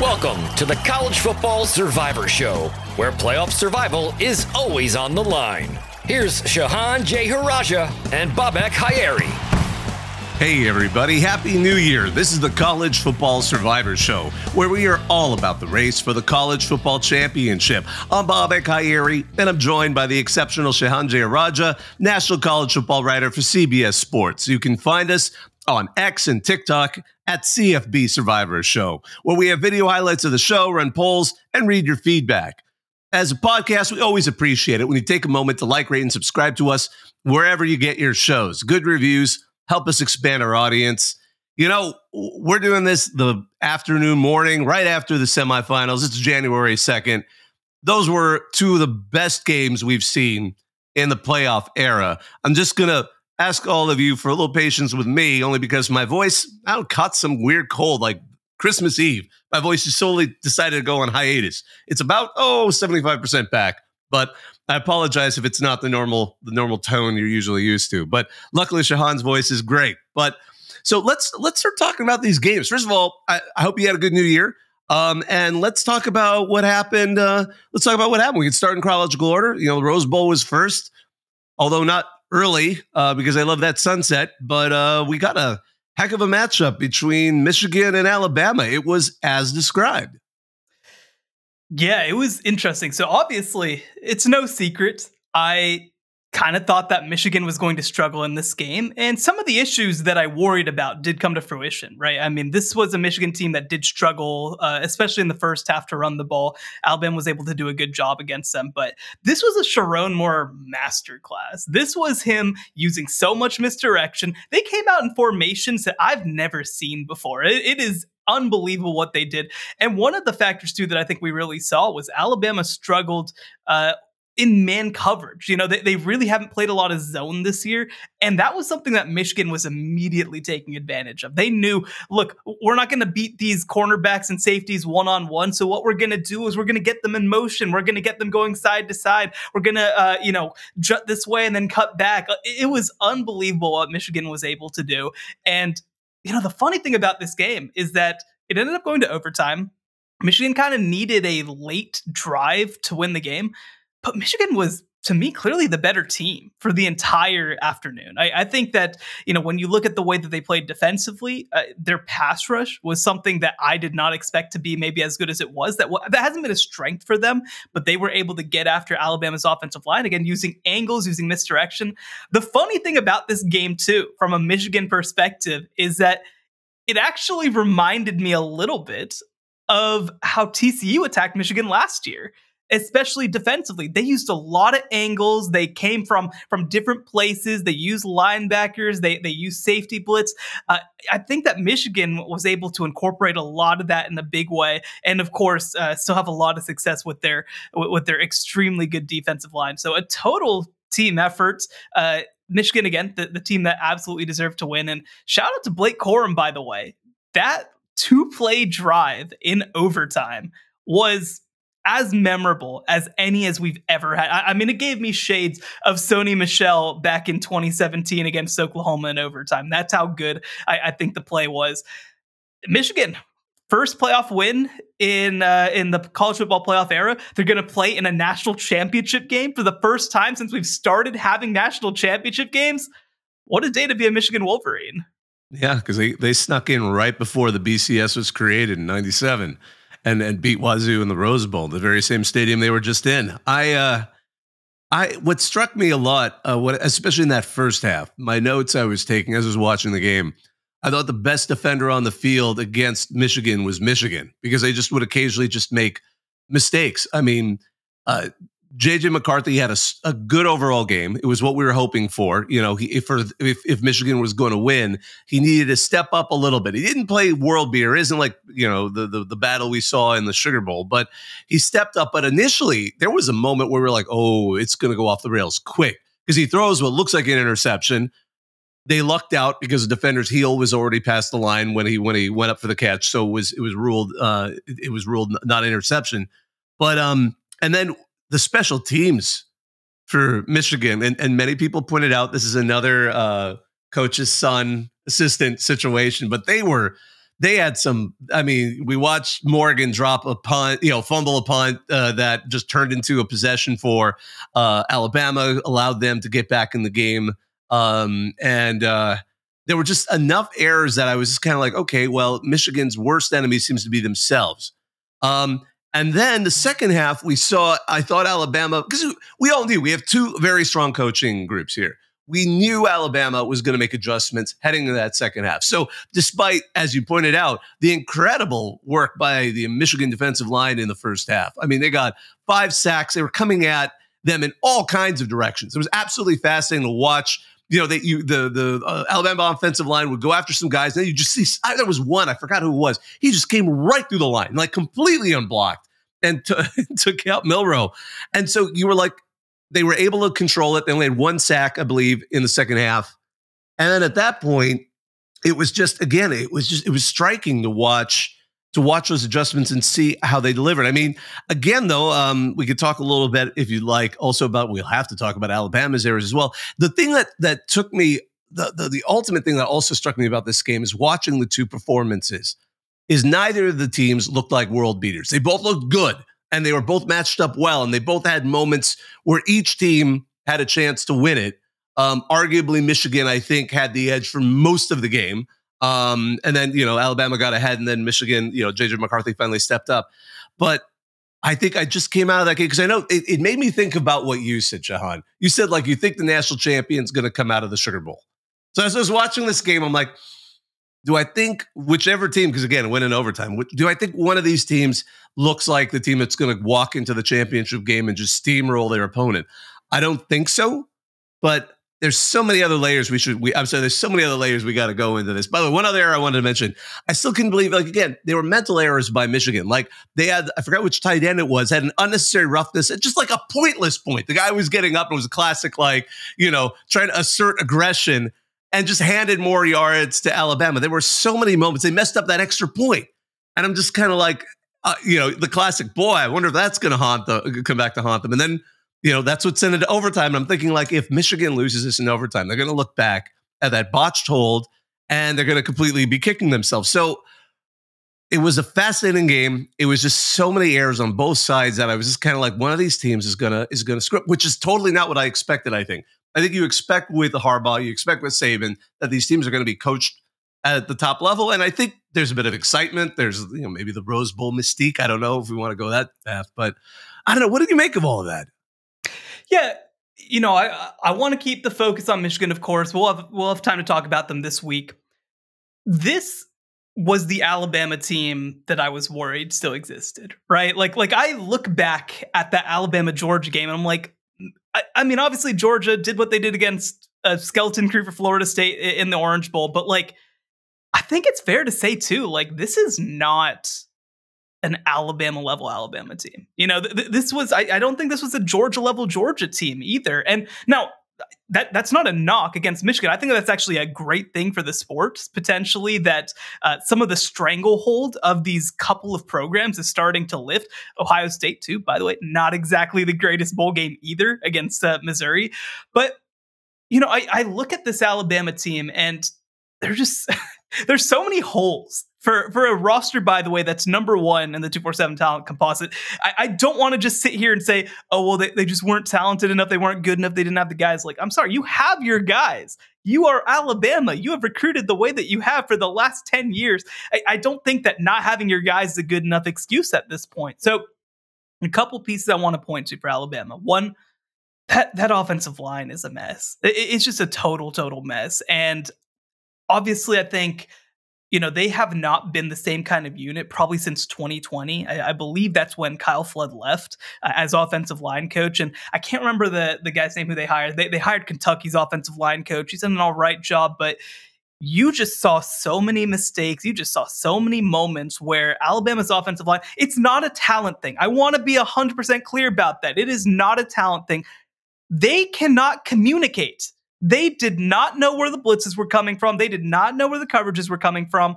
Welcome to the College Football Survivor Show, where playoff survival is always on the line. Here's Shehan Jeyarajah and Bobak Ha'eri. Hey, everybody. Happy New Year. This is the College Football Survivor Show, where we are all about the race for the College Football Championship. I'm Bobak Ha'eri, and I'm joined by the exceptional Shehan Jeyarajah, National College Football writer for CBS Sports. You can find us on X and TikTok at CFB Survivor Show, where we have video highlights of the show, run polls, and read your feedback. As a podcast, we always appreciate it when you take a moment to like, rate, and subscribe to us wherever you get your shows. Good reviews help us expand our audience. You know, we're doing this the afternoon, morning, right after the semifinals. It's January 2nd. Those were two of the best games we've seen in the playoff era. I'm just going to ask all of you for a little patience with me, only because my voice, I don't caught some weird cold like Christmas Eve. My voice just solely decided to go on hiatus. It's about, oh, 75% back. But I apologize if it's not the normal the normal tone you're usually used to. But luckily, Shehan's voice is great. But so let's let's start talking about these games. First of all, I, I hope you had a good New Year. Um, and let's talk about what happened. Uh, let's talk about what happened. We can start in chronological order. You know, the Rose Bowl was first, although not early uh, because I love that sunset. But uh, we got a heck of a matchup between Michigan and Alabama. It was as described. Yeah, it was interesting. So obviously, it's no secret. I kind of thought that Michigan was going to struggle in this game. And some of the issues that I worried about did come to fruition, right? I mean, this was a Michigan team that did struggle, uh, especially in the first half to run the ball. Alabama was able to do a good job against them. But this was a Sherrone Moore masterclass. This was him using so much misdirection. They came out in formations that I've never seen before. it, it is unbelievable what they did. And one of the factors too that I think we really saw was Alabama struggled uh, in man coverage. You know, they, they really haven't played a lot of zone this year. And that was something that Michigan was immediately taking advantage of. They knew, look, we're not going to beat these cornerbacks and safeties one on one. So what we're going to do is we're going to get them in motion. We're going to get them going side to side. We're going to, uh, you know, jut this way and then cut back. It, it was unbelievable what Michigan was able to do. And you know, the funny thing about this game is that it ended up going to overtime. Michigan kind of needed a late drive to win the game, but Michigan was to me clearly the better team for the entire afternoon. I, I, think that you know when you look at the way that they played defensively, uh, their pass rush was something that I did not expect to be maybe as good as it was. That w- that hasn't been a strength for them, but they were able to get after Alabama's offensive line again using angles, using misdirection. The funny thing about this game too, from a Michigan perspective, is that it actually reminded me a little bit of how TCU attacked Michigan last year especially defensively. They used a lot of angles. They came from from different places. They used linebackers. They they used safety blitz. Uh, I think that Michigan was able to incorporate a lot of that in a big way, and of course, uh, still have a lot of success with their with their extremely good defensive line. So a total team effort. Uh, Michigan again, the, the team that absolutely deserved to win. And shout out to Blake Corum, by the way. That two play drive in overtime was as memorable as any as we've ever had. I, I, mean, it gave me shades of Sony Michel back in 2017 against Oklahoma in overtime. That's how good I, I think the play was. Michigan. First playoff win in uh, in the college football playoff era. They're going to play in a national championship game for the first time since we've started having national championship games. What a day to be a Michigan Wolverine! Yeah, because they, they snuck in right before the BCS was created in '97 and and beat Wazoo in the Rose Bowl, the very same stadium they were just in. I uh I what struck me a lot, uh, what especially in that first half, my notes I was taking as I was watching the game. I thought the best defender on the field against Michigan was Michigan because they just would occasionally just make mistakes. I mean, uh, JJ McCarthy had a, a, good overall game. It was what we were hoping for. You know, he, if, for, if, if Michigan was going to win, he needed to step up a little bit. He didn't play world beer. It isn't like you know the, the the battle we saw in the Sugar Bowl, but he stepped up. But initially, there was a moment where we are like, oh, it's going to go off the rails quick because he throws what looks like an interception. They lucked out because the defender's heel was already past the line when he when he went up for the catch, so it was it was ruled uh, it was ruled not interception. But um, and then the special teams for Michigan, and, and many people pointed out this is another uh, coach's son assistant situation, but they were they had some. I mean, we watched Morgan drop a punt, you know, fumble a punt uh, that just turned into a possession for uh, Alabama, allowed them to get back in the game, um, and uh, there were just enough errors that I was just kind of like, okay, well, Michigan's worst enemy seems to be themselves. Um, and then the second half, we saw, I thought Alabama, because we all knew we have two very strong coaching groups here. We knew Alabama was going to make adjustments heading into that second half. So, despite, as you pointed out, the incredible work by the Michigan defensive line in the first half, I mean, they got five sacks. They were coming at them in all kinds of directions. It was absolutely fascinating to watch you know, that you the the uh, Alabama offensive line would go after some guys, and you just see I, there was one I forgot who it was. He just came right through the line, like completely unblocked, and t- took out Milroe. And so you were like, they were able to control it. They only had one sack, I believe, in the second half, and then at that point, it was just again, it was just it was striking to watch to watch those adjustments and see how they delivered. I mean, again, though, um, we could talk a little bit if you'd like also about, we'll have to talk about Alabama's errors as well. The thing that, that took me, the, the, the ultimate thing that also struck me about this game is watching the two performances is neither of the teams looked like world beaters. They both looked good and they were both matched up well. And they both had moments where each team had a chance to win it. Um, arguably, Michigan, I think, had the edge for most of the game. Um, and then, you know, Alabama got ahead and then Michigan, you know, JJ McCarthy finally stepped up. But I think I just came out of that game because I know it, it, made me think about what you said, Jahan. You said, like, you think the national champion's going to come out of the Sugar Bowl. So as I was watching this game, I'm like, do I think whichever team, because again, win in overtime, do I think one of these teams looks like the team that's going to walk into the championship game and just steamroll their opponent? I don't think so. But there's so many other layers we should we I'm sorry, there's so many other layers we got to go into this. By the way, one other error I wanted to mention. I still couldn't believe like again, they were mental errors by Michigan. Like they had I forgot which tight end it was, had an unnecessary roughness, just like a pointless point. The guy was getting up it was a classic like, you know, trying to assert aggression and just handed more yards to Alabama. There were so many moments they messed up that extra point. And I'm just kind of like uh, you know, the classic boy, I wonder if that's going to haunt the come back to haunt them. And then you know, that's what sent it to overtime. And I'm thinking, like, if Michigan loses this in overtime, they're going to look back at that botched hold and they're going to completely be kicking themselves. So it was a fascinating game. It was just so many errors on both sides that I was just kind of like, one of these teams is gonna is gonna script, which is totally not what I expected. I think. I think you expect with Harbaugh, you expect with Saban that these teams are going to be coached at the top level, and I think there's a bit of excitement. There's you know maybe the Rose Bowl mystique. I don't know if we want to go that path, but I don't know. What did you make of all of that? Yeah, you know, I I want to keep the focus on Michigan. Of course, we'll have we'll have time to talk about them this week. This was the Alabama team that I was worried still existed, right? Like like I look back at that Alabama Georgia game and I'm like, I, I mean, obviously Georgia did what they did against a skeleton crew for Florida State in the Orange Bowl, but like, I think it's fair to say too, like this is not an Alabama level Alabama team. You know, th- this was I, I, don't think this was a Georgia level Georgia team either. And now that that's not a knock against Michigan. I think that's actually a great thing for the sport potentially that uh, some of the stranglehold of these couple of programs is starting to lift. Ohio State too, by the way, not exactly the greatest bowl game either against uh, Missouri, but you know, I, I look at this Alabama team and they're just there's so many holes for for a roster, by the way, that's number one in the 247 talent composite. I, I don't want to just sit here and say, oh, well, they, they just weren't talented enough. They weren't good enough. They didn't have the guys. Like, I'm sorry, you have your guys. You are Alabama. You have recruited the way that you have for the last 10 years. I, I don't think that not having your guys is a good enough excuse at this point. So, a couple pieces I want to point to for Alabama. One, that that offensive line is a mess. It, it's just a total, total mess. And obviously, I think you know, they have not been the same kind of unit probably since 2020. I, I believe that's when Kyle Flood left uh, as offensive line coach. And I can't remember the, the guy's name who they hired. They, they hired Kentucky's offensive line coach. He's done an all right job, but you just saw so many mistakes. You just saw so many moments where Alabama's offensive line, it's not a talent thing. I want to be 100% clear about that. It is not a talent thing. They cannot communicate. They did not know where the blitzes were coming from. They did not know where the coverages were coming from.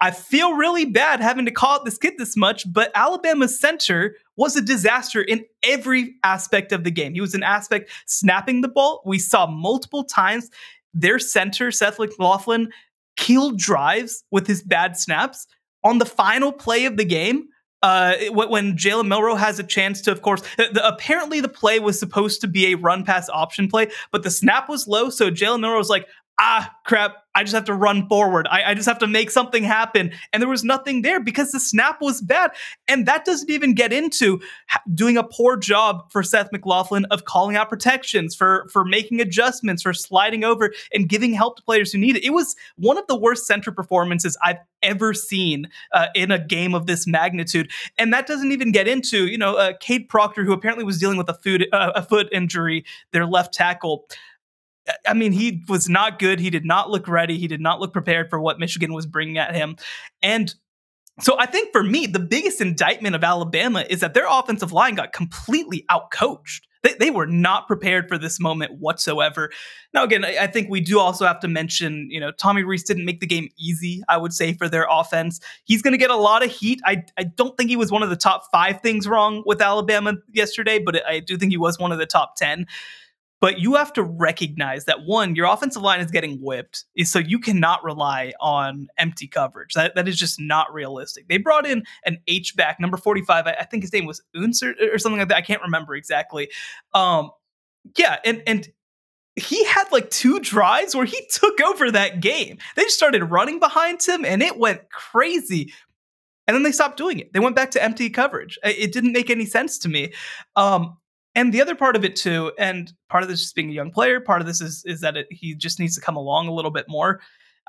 I feel really bad having to call out this kid this much, but Alabama's center was a disaster in every aspect of the game. He was an aspect snapping the ball. We saw multiple times their center, Seth McLaughlin, killed drives with his bad snaps. On the final play of the game, uh, when Jalen Milroe has a chance to, of course, the, apparently the play was supposed to be a run pass option play, but the snap was low. So Jalen Milroe was like, ah, crap, I just have to run forward. I, I, just have to make something happen. And there was nothing there because the snap was bad. And that doesn't even get into doing a poor job for Seth McLaughlin of calling out protections, for, for making adjustments, for sliding over and giving help to players who need it. It was one of the worst center performances I've ever seen uh, in a game of this magnitude. And that doesn't even get into, you know, uh, Cade Proctor, who apparently was dealing with a, food, uh, a foot injury, their left tackle. I mean, he was not good. He did not look ready. He did not look prepared for what Michigan was bringing at him. And so I think for me, the biggest indictment of Alabama is that their offensive line got completely outcoached. They, they were not prepared for this moment whatsoever. Now, again, I, I think we do also have to mention, you know, Tommy Rees didn't make the game easy, I would say, for their offense. He's going to get a lot of heat. I, I don't think he was one of the top five things wrong with Alabama yesterday, but I do think he was one of the top 10. But you have to recognize that one, your offensive line is getting whipped, so you cannot rely on empty coverage. That that is just not realistic. They brought in an H back, number forty five. I, I, think his name was Unser or something like that. I can't remember exactly. Um, yeah, and and he had like two drives where he took over that game. They just started running behind him, and it went crazy. And then they stopped doing it. They went back to empty coverage. It didn't make any sense to me. Um, and the other part of it too, and part of this is being a young player, part of this is is that it, he just needs to come along a little bit more.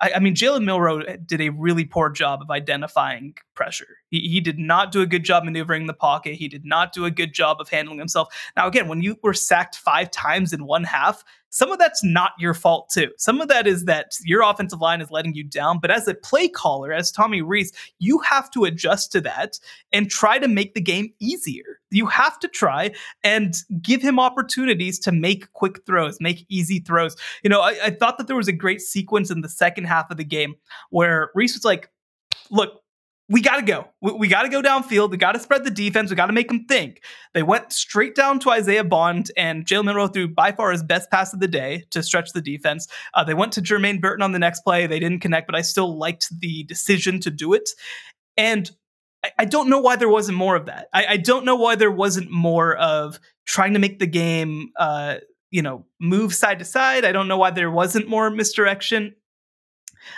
I, I mean, Jalen Milroe eh, did a really poor job of identifying pressure. He, he did not do a good job maneuvering the pocket. He did not do a good job of handling himself. Now, again, when you were sacked five times in one half, some of that's not your fault too. Some of that is that your offensive line is letting you down. But as a play caller, as Tommy Rees, you have to adjust to that and try to make the game easier. You have to try and give him opportunities to make quick throws, make easy throws. You know, I, I thought that there was a great sequence in the second half of the game where Rees was like, look, we got to go. We, we got to go downfield. We got to spread the defense. We got to make them think. They went straight down to Isaiah Bond, and Jalen Milroe threw by far his best pass of the day to stretch the defense. Uh, they went to Jermaine Burton on the next play. They didn't connect, but I still liked the decision to do it. And I, I don't know why there wasn't more of that. I, I, don't know why there wasn't more of trying to make the game, uh, you know, move side to side. I don't know why there wasn't more misdirection.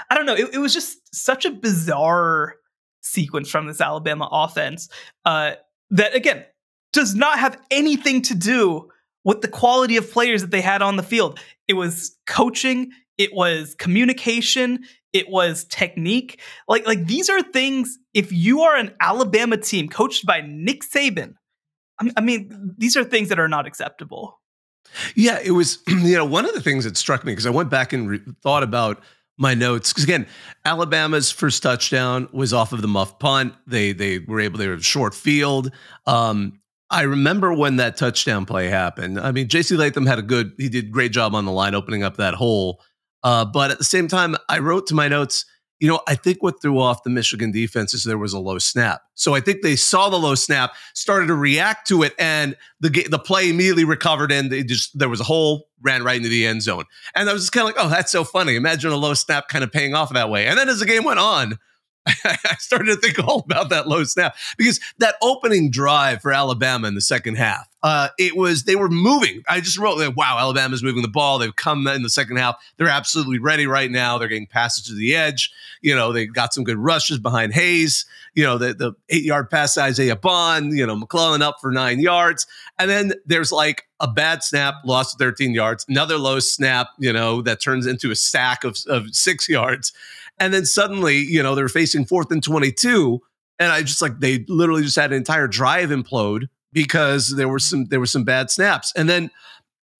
I don't know. It, it was just such a bizarre sequence from this Alabama offense uh, that, again, does not have anything to do with the quality of players that they had on the field. It was coaching, it was communication, it was technique. Like, like these are things, if you are an Alabama team coached by Nick Saban, I mean, these are things that are not acceptable. Yeah, it was, you know, one of the things that struck me because I went back and re- thought about my notes because again, Alabama's first touchdown was off of the muff punt. They they were able they were short field. Um, I remember when that touchdown play happened. I mean, J.C. Latham had a good he did great job on the line opening up that hole. Uh, but at the same time, I wrote to my notes you know, I think what threw off the Michigan defense is there was a low snap. So I think they saw the low snap, started to react to it, and the the play immediately recovered, and they just there was a hole, ran right into the end zone. And I was just kind of like, oh, that's so funny. Imagine a low snap kind of paying off that way. And then as the game went on, I started to think all about that low snap because that opening drive for Alabama in the second half, uh, it was they were moving. I just wrote that wow, Alabama's moving the ball. They've come in the second half. They're absolutely ready right now. They're getting passes to the edge. You know, they got some good rushes behind Hayes. You know, the the eight yard pass to Isaiah Bond. You know, McClellan up for nine yards, and then there's like a bad snap, lost 13 yards. Another low snap, you know, that turns into a sack of, of six yards And then suddenly, you know, they're facing fourth and 22. And I just like, they literally just had an entire drive implode because there were some, there were some bad snaps. And then,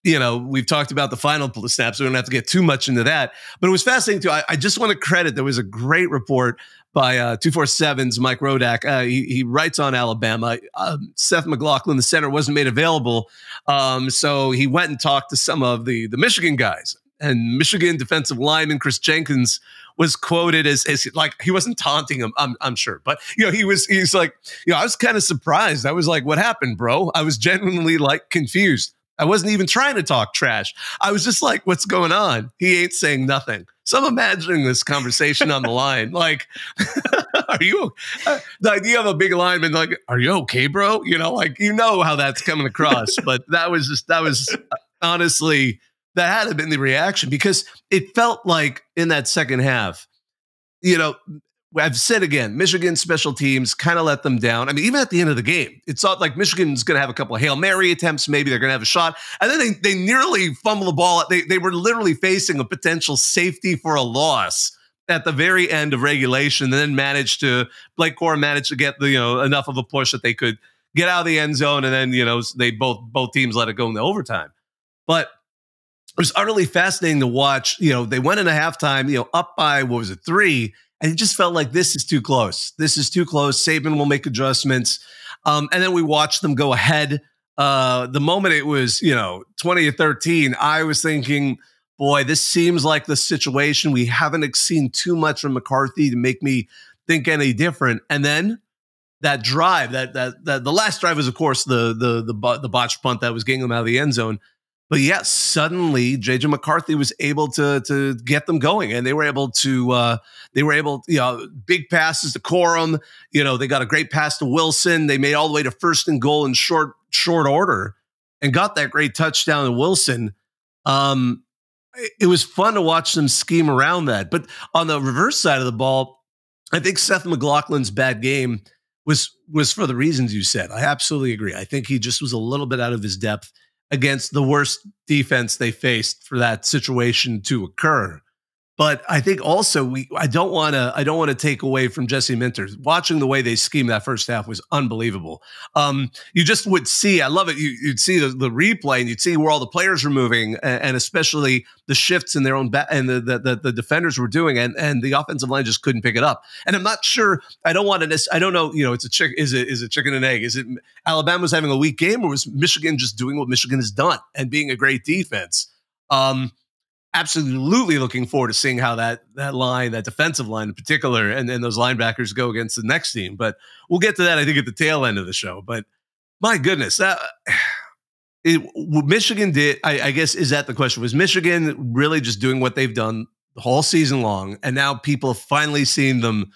you know, we've talked about the final snaps. So we don't have to get too much into that. But it was fascinating too. I, I just want to credit, there was a great report by uh, 247's Mike Rodak. Uh, he, he, writes on Alabama. Um, Seth McLaughlin, the center, wasn't made available. Um, so he went and talked to some of the, the Michigan guys. And Michigan defensive lineman Kris Jenkins was quoted as, as like he wasn't taunting him, I'm, I'm sure, but you know he was he's like you know I was kind of surprised. I was like, what happened, bro? I was genuinely like confused. I wasn't even trying to talk trash. I was just like, what's going on? He ain't saying nothing. So I'm imagining this conversation on the line. Like, are you uh, the idea of a big lineman? Like, are you okay, bro? You know, like you know how that's coming across. but that was just that was honestly that had been the reaction because it felt like in that second half, you know, I've said again, Michigan special teams kind of let them down. I mean, even at the end of the game, it's not like Michigan's going to have a couple of Hail Mary attempts. Maybe they're going to have a shot. And then they, they nearly fumble the ball. They, they were literally facing a potential safety for a loss at the very end of regulation, and then managed to, Blake Corum managed to get the, you know, enough of a push that they could get out of the end zone. And then, you know, they both, both teams let it go in the overtime. But it was utterly fascinating to watch. You know, they went in into halftime, you know, up by, what was it, three and it just felt like this is too close. This is too close. Saban will make adjustments. Um, and then we watched them go ahead. Uh, the moment it was, you know, 20 or 13, I was thinking, boy, this seems like the situation. We haven't seen too much from McCarthy to make me think any different. And then that drive, that that, that the last drive was, of course, the the the, the botched punt that was getting them out of the end zone. But yes, suddenly JJ McCarthy was able to to get them going, and they were able to uh, they were able, you know, big passes to Corum. You know, they got a great pass to Wilson. They made all the way to first and goal in short short order, and got that great touchdown to Wilson. Um, it was fun to watch them scheme around that. But on the reverse side of the ball, I think Seth McLaughlin's bad game was was for the reasons you said. I absolutely agree. I think he just was a little bit out of his depth against the worst defense they faced for that situation to occur. But I think also we I don't want to I don't want to take away from Jesse Minter. Watching the way they schemed that first half was unbelievable. Um, you just would see, I love it. You, would see the, the replay and you'd see where all the players were moving, and, and especially the shifts in their own ba- and the, the, the defenders were doing, and and the offensive line just couldn't pick it up. And I'm not sure. I don't want to. I don't know. You know, it's a chick. Is it is it chicken and egg? Is it Alabama's having a weak game, or was Michigan just doing what Michigan has done and being a great defense? Um, absolutely looking forward to seeing how that that line, that defensive line in particular, and then those linebackers go against the next team. But we'll get to that, I think, at the tail end of the show. But my goodness, that it, Michigan did. I, I guess is that the question? Was Michigan really just doing what they've done the whole season long, and now people have finally seen them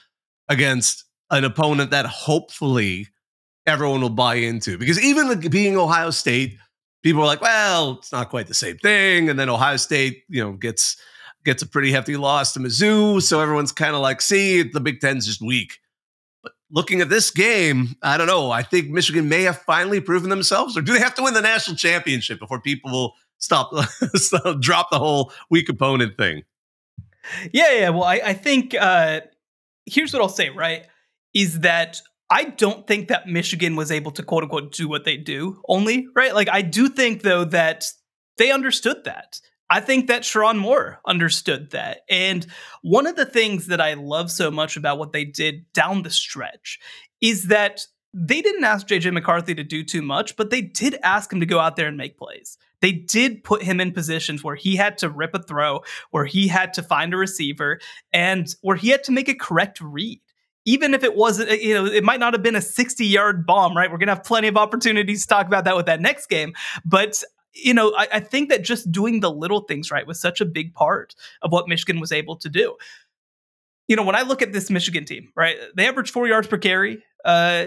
against an opponent that hopefully everyone will buy into? Because even being Ohio State people are like, well, it's not quite the same thing. And then Ohio State, you know, gets gets a pretty hefty loss to Mizzou. So everyone's kind of like, see, the Big Ten's just weak. But looking at this game, I don't know. I think Michigan may have finally proven themselves, or do they have to win the national championship before people will stop, drop the whole weak opponent thing? Yeah, yeah. Well, I, I think uh, here's what I'll say, right? Is that I don't think that Michigan was able to quote unquote do what they do only, right? Like, I do think, though, that they understood that. I think that Sherrone Moore understood that. And one of the things that I love so much about what they did down the stretch is that they didn't ask JJ McCarthy to do too much, but they did ask him to go out there and make plays. They did put him in positions where he had to rip a throw, where he had to find a receiver, and where he had to make a correct read even if it wasn't, you know, it might not have been a 60 yard bomb, right? We're going to have plenty of opportunities to talk about that with that next game. But, you know, I, I, think that just doing the little things right was such a big part of what Michigan was able to do. You know, when I look at this Michigan team, right, they average four yards per carry. Uh,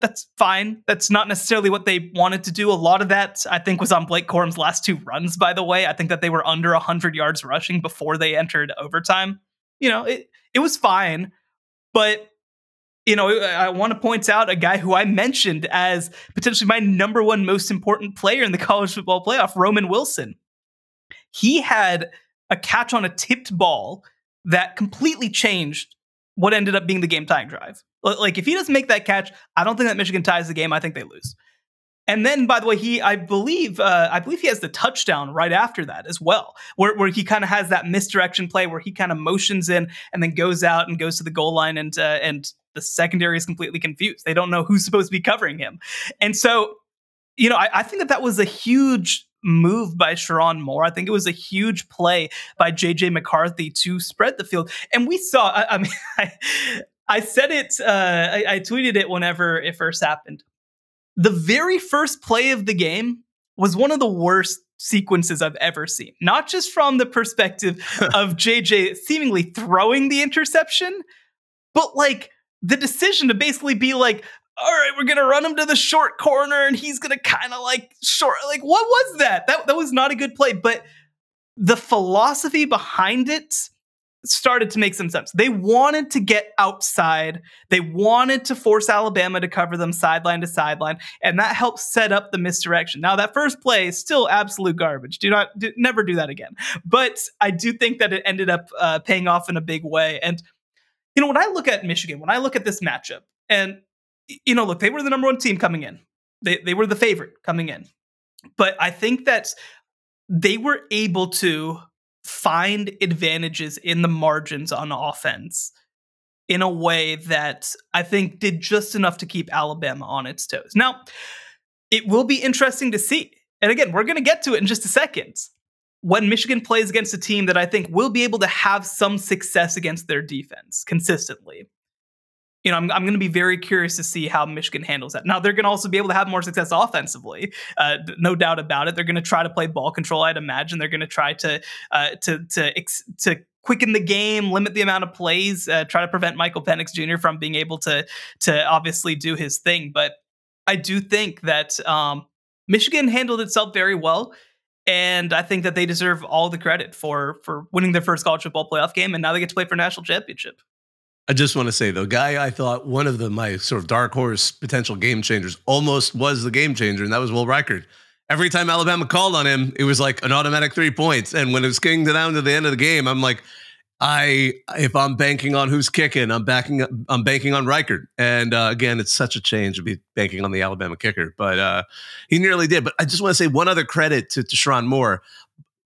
that's fine. That's not necessarily what they wanted to do. A lot of that, I think, was on Blake Corum's last two runs, by the way. I think that they were under 100 yards rushing before they entered overtime. You know, it, it was fine, but you know, I want to point out a guy who I mentioned as potentially my number one most important player in the college football playoff, Roman Wilson. He had a catch on a tipped ball that completely changed what ended up being the game tying drive. Like if he doesn't make that catch, I don't think that Michigan ties the game. I think they lose. And then, by the way, he I believe uh, I believe he has the touchdown right after that as well, where where he kind of has that misdirection play where he kind of motions in and then goes out and goes to the goal line and uh, and the secondary is completely confused. They don't know who's supposed to be covering him, and so you know I, I think that that was a huge move by Sherrone Moore. I think it was a huge play by JJ McCarthy to spread the field, and we saw. I, I mean, I, I said it. Uh, I, I tweeted it whenever it first happened the very first play of the game was one of the worst sequences I've ever seen. Not just from the perspective of JJ seemingly throwing the interception, but like the decision to basically be like, all right, we're gonna run him to the short corner and he's gonna kind of like short. Like, what was that? That that was not a good play, but the philosophy behind it started to make some sense. They wanted to get outside. They wanted to force Alabama to cover them sideline to sideline, and that helped set up the misdirection. Now, that first play is still absolute garbage. Do not, do, never do that again. But I do think that it ended up uh, paying off in a big way. And you know, when I look at Michigan, when I look at this matchup, and you know, look, they were the number one team coming in. They they were the favorite coming in. But I think that they were able to find advantages in the margins on offense in a way that I think did just enough to keep Alabama on its toes. Now, it will be interesting to see. And again, we're going to get to it in just a second. When Michigan plays against a team that I think will be able to have some success against their defense consistently you know, I'm, I'm going to be very curious to see how Michigan handles that. Now, they're going to also be able to have more success offensively, uh, no doubt about it. They're going to try to play ball control. I'd imagine they're going to try to uh, to to ex- to quicken the game, limit the amount of plays, uh, try to prevent Michael Penix Jr. from being able to to obviously do his thing. But I do think that um, Michigan handled itself very well. And I think that they deserve all the credit for for winning their first college football playoff game, and now they get to play for national championship. I just want to say though, guy I thought one of the my sort of dark horse potential game changers almost was the game changer, and that was Will Reichard. Every time Alabama called on him, it was like an automatic three points. And when it was getting down to the end of the game, I'm like, I if I'm banking on who's kicking, I'm backing I'm banking on Reichard. And uh, again, it's such a change to be banking on the Alabama kicker, but uh, he nearly did. But I just want to say one other credit to, to Moore.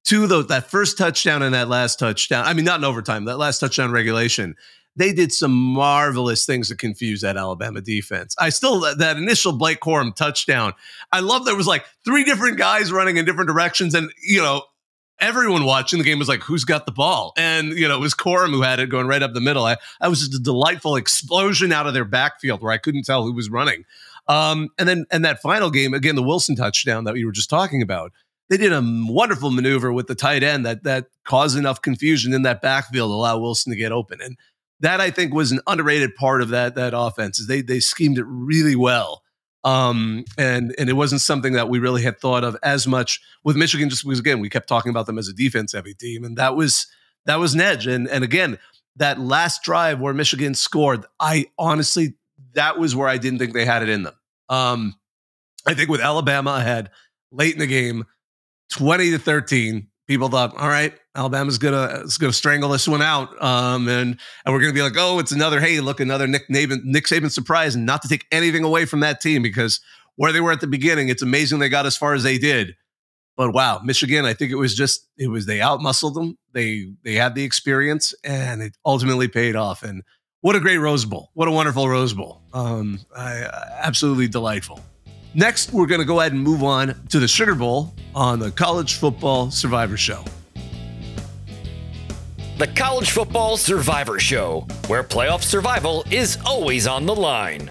To the, that first touchdown and that last touchdown, I mean, not in overtime, that last touchdown regulation they did some marvelous things to confuse that Alabama defense. I still that initial Blake Corum touchdown. I love there was like three different guys running in different directions, and you know everyone watching the game was like, "Who's got the ball?" And you know it was Corum who had it going right up the middle. I, I was just a delightful explosion out of their backfield where I couldn't tell who was running. Um, and then and that final game again, the Wilson touchdown that we were just talking about. They did a wonderful maneuver with the tight end that that caused enough confusion in that backfield to allow Wilson to get open. And that I think was an underrated part of that that offense. Is they they schemed it really well. Um, and and it wasn't something that we really had thought of as much with Michigan, just because again we kept talking about them as a defense heavy team, and that was that was an edge. And and again, that last drive where Michigan scored, I honestly that was where I didn't think they had it in them. Um, I think with Alabama ahead late in the game, twenty to thirteen, people thought, all right, Alabama's gonna is gonna strangle this one out, um, and and we're gonna be like, oh, it's another hey, look, another Nick Saban, Nick Saban surprise, and not to take anything away from that team because where they were at the beginning, it's amazing they got as far as they did. But wow, Michigan, I think it was just it was they outmuscled them. They they had the experience, and it ultimately paid off. And what a great Rose Bowl! What a wonderful Rose Bowl! Um, I, absolutely delightful. Next, we're going to go ahead and move on to the Sugar Bowl on the College Football Survivor Show. The College Football Survivor Show, where playoff survival is always on the line.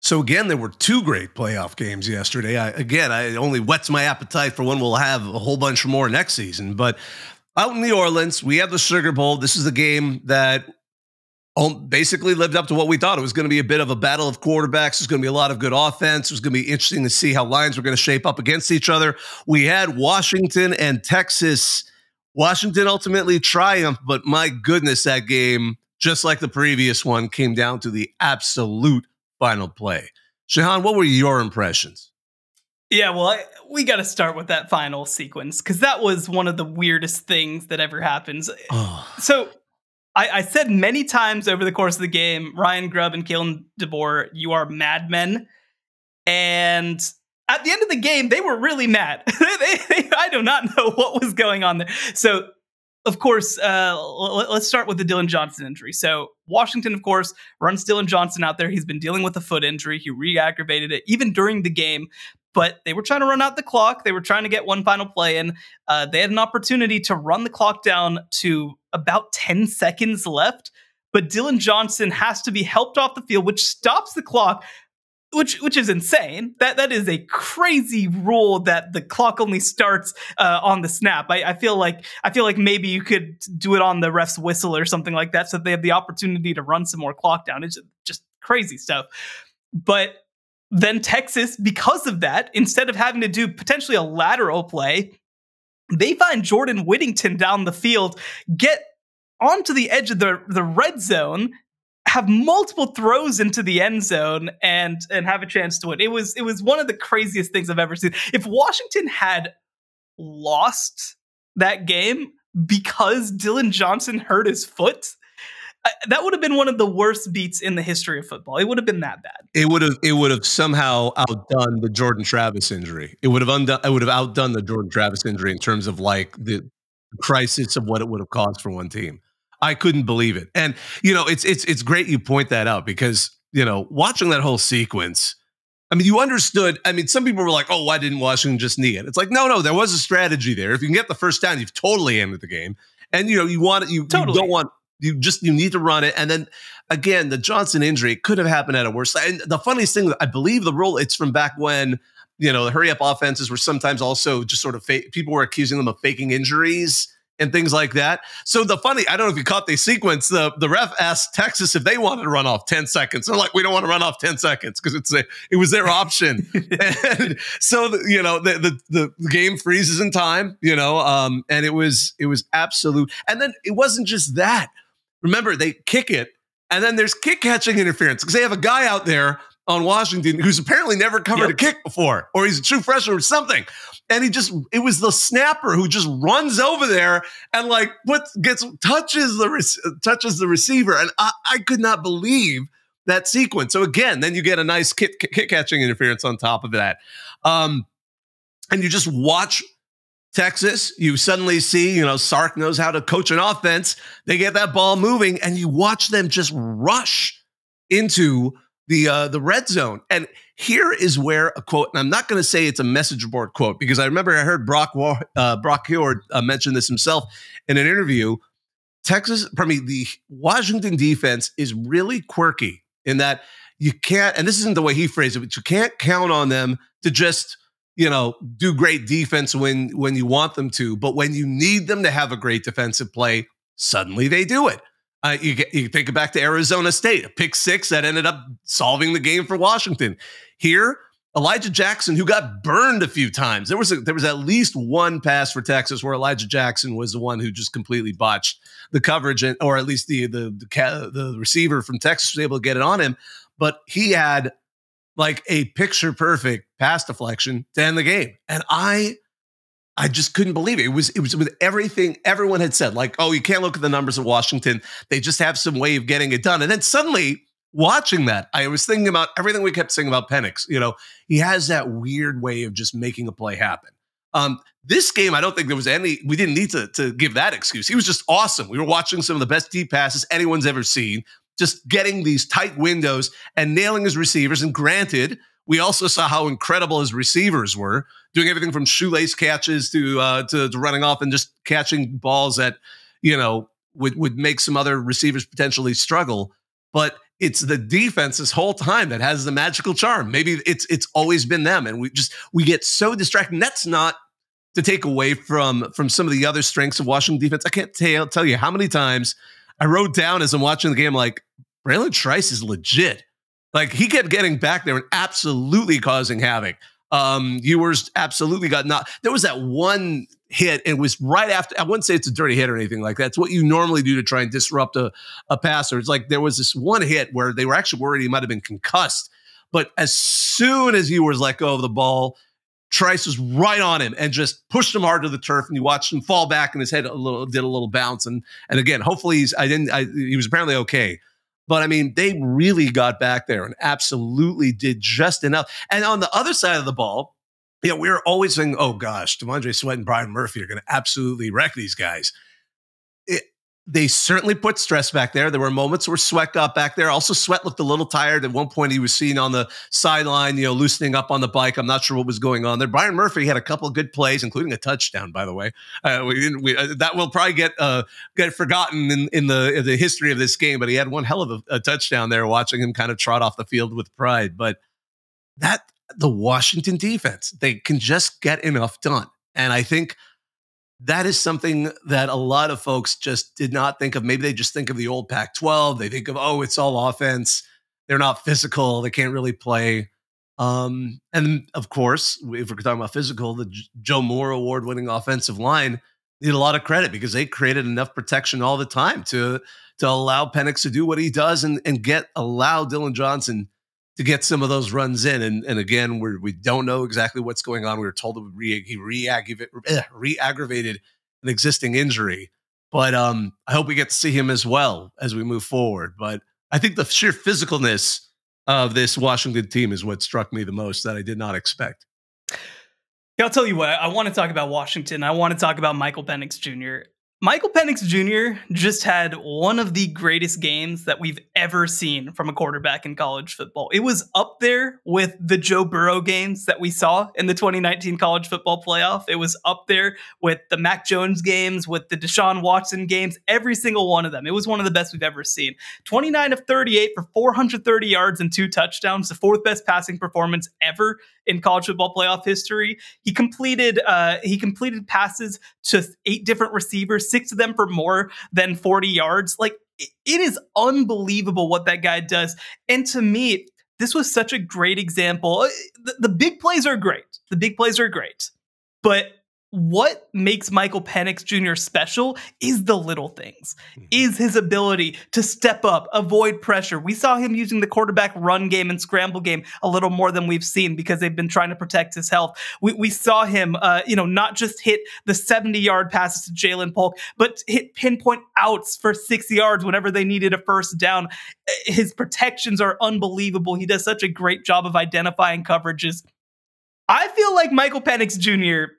So again, there were two great playoff games yesterday. I, again, I only whets my appetite for when we'll have a whole bunch more next season. But out in New Orleans, we have the Sugar Bowl. This is the game that basically lived up to what we thought. It was going to be a bit of a battle of quarterbacks. There's going to be a lot of good offense. It was going to be interesting to see how lines were going to shape up against each other. We had Washington and Texas. Washington ultimately triumphed, but my goodness, that game, just like the previous one, came down to the absolute final play. Shehan, what were your impressions? Yeah, well, I, we got to start with that final sequence because that was one of the weirdest things that ever happens. Oh. So I, I, said many times over the course of the game, Ryan Grubb and Kalen DeBoer, you are madmen. And at the end of the game, they were really mad. they, they, I do not know what was going on there. So of course, uh, let's start with the Dillon Johnson injury. So, Washington, of course, runs Dillon Johnson out there. He's been dealing with a foot injury. He re aggravated it even during the game, but they were trying to run out the clock. They were trying to get one final play in. Uh, they had an opportunity to run the clock down to about 10 seconds left, but Dillon Johnson has to be helped off the field, which stops the clock which which is insane. That that is a crazy rule that the clock only starts uh, on the snap. I, I, feel like I feel like maybe you could do it on the ref's whistle or something like that, so they have the opportunity to run some more clock down. It's just crazy stuff. But then Texas, because of that, instead of having to do potentially a lateral play, they find Jordan Whittington down the field, get onto the edge of the the red zone have multiple throws into the end zone and and have a chance to win. It was it was one of the craziest things I've ever seen. If Washington had lost that game because Dillon Johnson hurt his foot, that would have been one of the worst beats in the history of football. It would have been that bad. It would have it would have somehow outdone the Jordan Travis injury. It would have undone it would have outdone the Jordan Travis injury in terms of like the crisis of what it would have caused for one team. I couldn't believe it. And you know, it's it's it's great you point that out because, you know, watching that whole sequence, I mean, you understood. I mean, some people were like, "Oh, why didn't Washington just knee it?" It's like, no, no, there was a strategy there. If you can get the first down, you've totally ended the game. And you know, you want it, you, totally. you don't want you just you need to run it. And then again, the Johnson injury could have happened at a worse. And the funniest thing, I believe the rule it's from back when you know the hurry up offenses were sometimes also just sort of fake. People were accusing them of faking injuries and things like that. So the funny, I don't know if you caught the sequence. The the ref asked Texas if they wanted to run off ten seconds. They're like, we don't want to run off ten seconds because it's a it was their option. and so the, you know the, the the game freezes in time. You know, um, and it was it was absolute. And then it wasn't just that. Remember, they kick it, and then there's kick catching interference because they have a guy out there on Washington who's apparently never covered yep. a kick before, or he's a true freshman or something. And he just it was the snapper who just runs over there and like puts gets touches the touches the receiver. And I, I could not believe that sequence. So again then you get a nice kick, kick catching interference on top of that. Um, and you just watch Texas, you suddenly see, you know, Sark knows how to coach an offense. They get that ball moving, and you watch them just rush into the uh, the red zone. And here is where a quote, and I'm not going to say it's a message board quote because I remember I heard Brock uh, Brock uh, mention this himself in an interview. Texas, pardon me, the Washington defense is really quirky in that you can't, and this isn't the way he phrased it, but you can't count on them to just you know do great defense when when you want them to, but when you need them to have a great defensive play, suddenly they do it. Uh, you, get, you think back to Arizona State, a pick six that ended up solving the game for Washington. Here, Elijah Jackson, who got burned a few times. There was a, there was at least one pass for Texas where Elijah Jackson was the one who just completely botched the coverage, and, or at least the the the, the receiver from Texas was able to get it on him. But he had like a picture perfect pass deflection to end the game, and I I just couldn't believe it. It was it was with everything everyone had said, like, oh, you can't look at the numbers of Washington. They just have some way of getting it done. And then suddenly watching that, I was thinking about everything we kept saying about Penix. You know, he has that weird way of just making a play happen. Um, this game, I don't think there was any, we didn't need to, to give that excuse. He was just awesome. We were watching some of the best deep passes anyone's ever seen, just getting these tight windows and nailing his receivers. And granted, we also saw how incredible his receivers were, doing everything from shoelace catches to uh, to, to running off and just catching balls that you know would would make some other receivers potentially struggle. But it's the defense this whole time that has the magical charm. Maybe it's it's always been them, and we just we get so distracted. that's not to take away from from some of the other strengths of Washington defense. I can't tell tell you how many times I wrote down as I'm watching the game, like Bralen Trice is legit. Like he kept getting back there and absolutely causing havoc. Um, Ewers absolutely got not. There was that one hit. It was right after. I wouldn't say it's a dirty hit or anything like that. It's what you normally do to try and disrupt a, a passer. It's like there was this one hit where they were actually worried he might have been concussed. But as soon as Ewers let go of the ball, Trice was right on him and just pushed him hard to the turf. And you watched him fall back, and his head a little did a little bounce. And and again, hopefully he's. I didn't. I, he was apparently okay. But I mean, they really got back there and absolutely did just enough. And on the other side of the ball, you know, we are always saying, oh gosh, T'Vondre Sweat and Brian Murphy are going to absolutely wreck these guys. They certainly put stress back there. There were moments where Sweat got back there. Also, Sweat looked a little tired. At one point, he was seen on the sideline, you know, loosening up on the bike. I'm not sure what was going on there. Brian Murphy had a couple of good plays, including a touchdown, by the way. Uh, we didn't. We, uh, that will probably get uh, get forgotten in, in the in the history of this game. But he had one hell of a, a touchdown there. Watching him kind of trot off the field with pride. But that the Washington defense, they can just get enough done, and I think that is something that a lot of folks just did not think of. Maybe they just think of the old Pac 12. They think of, oh, it's all offense. They're not physical. They can't really play. Um, and of course, if we're talking about physical, the Joe Moore award winning offensive line need a lot of credit because they created enough protection all the time to to allow Penix to do what he does and, and get allow Dillon Johnson to get some of those runs in. And, and again, we're, we don't know exactly what's going on. We were told that re, he re-aggravated, eh, re-aggravated an existing injury. But um, I hope we get to see him as well as we move forward. But I think the sheer physicalness of this Washington team is what struck me the most that I did not expect. Yeah, I'll tell you what, I want to talk about Washington. I want to talk about Michael Penix Jr. Michael Penix Jr. just had one of the greatest games that we've ever seen from a quarterback in college football. It was up there with the Joe Burrow games that we saw in the 2019 college football playoff. It was up there with the Mac Jones games, with the Deshaun Watson games, every single one of them. It was one of the best we've ever seen. 29 of 38 for 430 yards and two touchdowns, the fourth best passing performance ever in college football playoff history. He completed uh, he completed passes to eight different receivers, six of them for more than 40 yards. Like it is unbelievable what that guy does. And to me, this was such a great example. Uh, the, the big plays are great. The big plays are great. But what makes Michael Penix Jr. special is the little things, mm-hmm. is his ability to step up, avoid pressure. We saw him using the quarterback run game and scramble game a little more than we've seen because they've been trying to protect his health. We, we saw him, uh, you know, not just hit the 70 yard passes to Ja'Lynn Polk, but hit pinpoint outs for six yards whenever they needed a first down. His protections are unbelievable. He does such a great job of identifying coverages. I feel like Michael Penix Jr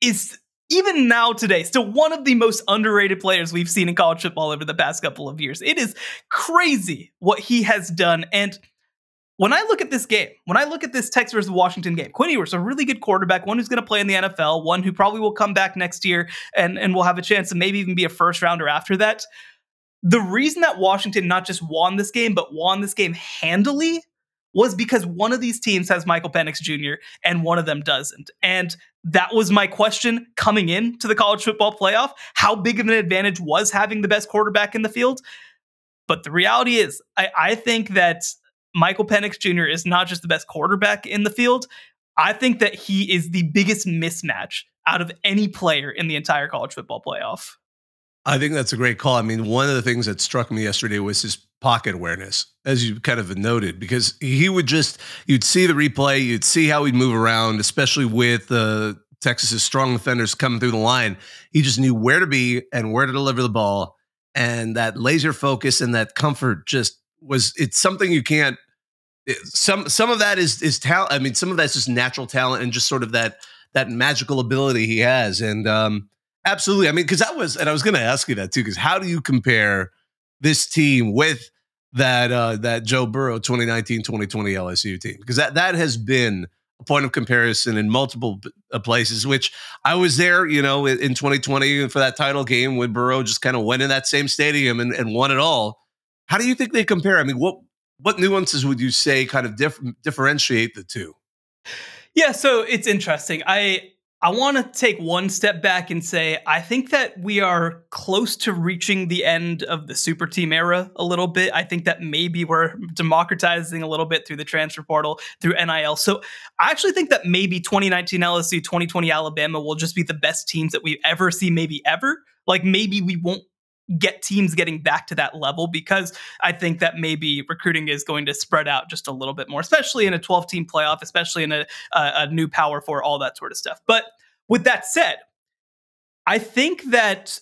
is even now today still one of the most underrated players we've seen in college football over the past couple of years. It is crazy what he has done and when I look at this game, when I look at this Texas versus Washington game, Quinn Ewers, a really good quarterback, one who's going to play in the NFL, one who probably will come back next year and, and will have a chance to maybe even be a first rounder after that. The reason that Washington not just won this game, but won this game handily was because one of these teams has Michael Penix Jr. and one of them doesn't. And that was my question coming in to the college football playoff. How big of an advantage was having the best quarterback in the field? But the reality is, I, I think that Michael Penix Jr. is not just the best quarterback in the field. I think that he is the biggest mismatch out of any player in the entire college football playoff. I think that's a great call. I mean, one of the things that struck me yesterday was his pocket awareness, as you kind of noted, because he would just, you'd see the replay, you'd see how he'd move around, especially with uh, Texas's strong defenders coming through the line. He just knew where to be and where to deliver the ball. And that laser focus and that comfort just was, it's something you can't, it, some, some of that is, is talent. I mean, some of that's just natural talent and just sort of that, that magical ability he has. And, um, Absolutely. I mean, because that was, and I was going to ask you that too, because how do you compare this team with that uh, that Joe Burrow 2019 2020 LSU team because that that has been a point of comparison in multiple uh, places. Which I was there, you know, in 2020 for that title game when Burrow just kind of went in that same stadium and, and won it all. How do you think they compare? I mean, what what nuances would you say kind of dif- differentiate the two? Yeah, so it's interesting. I I want to take one step back and say I think that we are close to reaching the end of the super team era a little bit. I think that maybe we're democratizing a little bit through the transfer portal, through NIL. So I actually think that maybe 2019 LSU, 2020 Alabama will just be the best teams that we ever see, maybe ever. Like maybe we won't get teams getting back to that level because I think that maybe recruiting is going to spread out just a little bit more, especially in a 12 team playoff, especially in a, a, a new power for all that sort of stuff. But with that said, I think that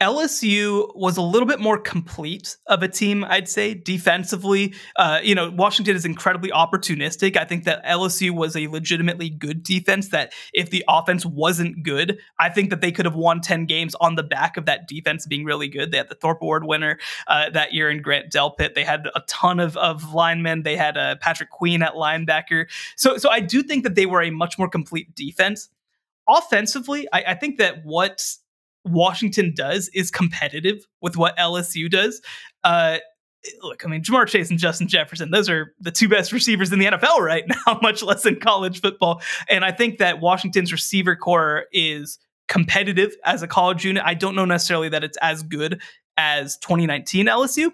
LSU was a little bit more complete of a team, I'd say, defensively. Uh, you know, Washington is incredibly opportunistic. I think that LSU was a legitimately good defense that if the offense wasn't good, I think that they could have won 10 games on the back of that defense being really good. They had the Thorpe Award winner uh, that year in Grant Delpit. They had a ton of, of linemen. They had uh, Patrick Queen at linebacker. So, so I do think that they were a much more complete defense offensively, I, I, think that what Washington does is competitive with what LSU does. Uh, look, I mean, Ja'Marr Chase and Justin Jefferson, those are the two best receivers in the NFL right now, much less in college football. And I think that Washington's receiver corps is competitive as a college unit. I don't know necessarily that it's as good as 2019 LSU,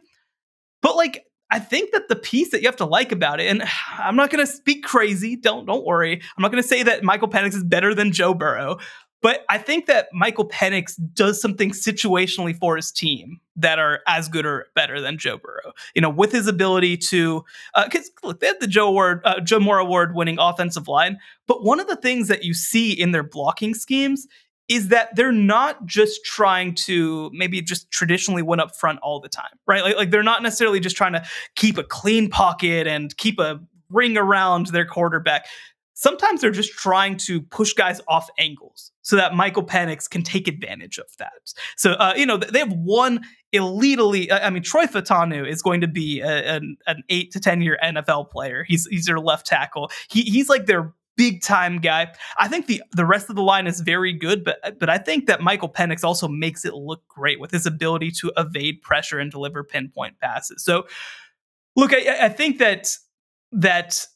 but like, I think that the piece that you have to like about it, and I'm not going to speak crazy. Don't don't worry. I'm not going to say that Michael Penix is better than Joe Burrow, but I think that Michael Penix does something situationally for his team that are as good or better than Joe Burrow. You know, with his ability to, because uh, look, they had the Joe Award, uh, Joe Moore Award winning offensive line, but one of the things that you see in their blocking schemes is that they're not just trying to maybe just traditionally win up front all the time, right? Like, like they're not necessarily just trying to keep a clean pocket and keep a ring around their quarterback sometimes they're just trying to push guys off angles so that Michael Penix can take advantage of that. So, uh, you know, they have one elite, elite. I mean, Troy Fautanu is going to be a, an, an, eight to 10 year NFL player. He's, he's their left tackle. He, he's like their big time guy. I think the the rest of the line is very good, but but I think that Michael Penix also makes it look great with his ability to evade pressure and deliver pinpoint passes. So, look, I, I think that that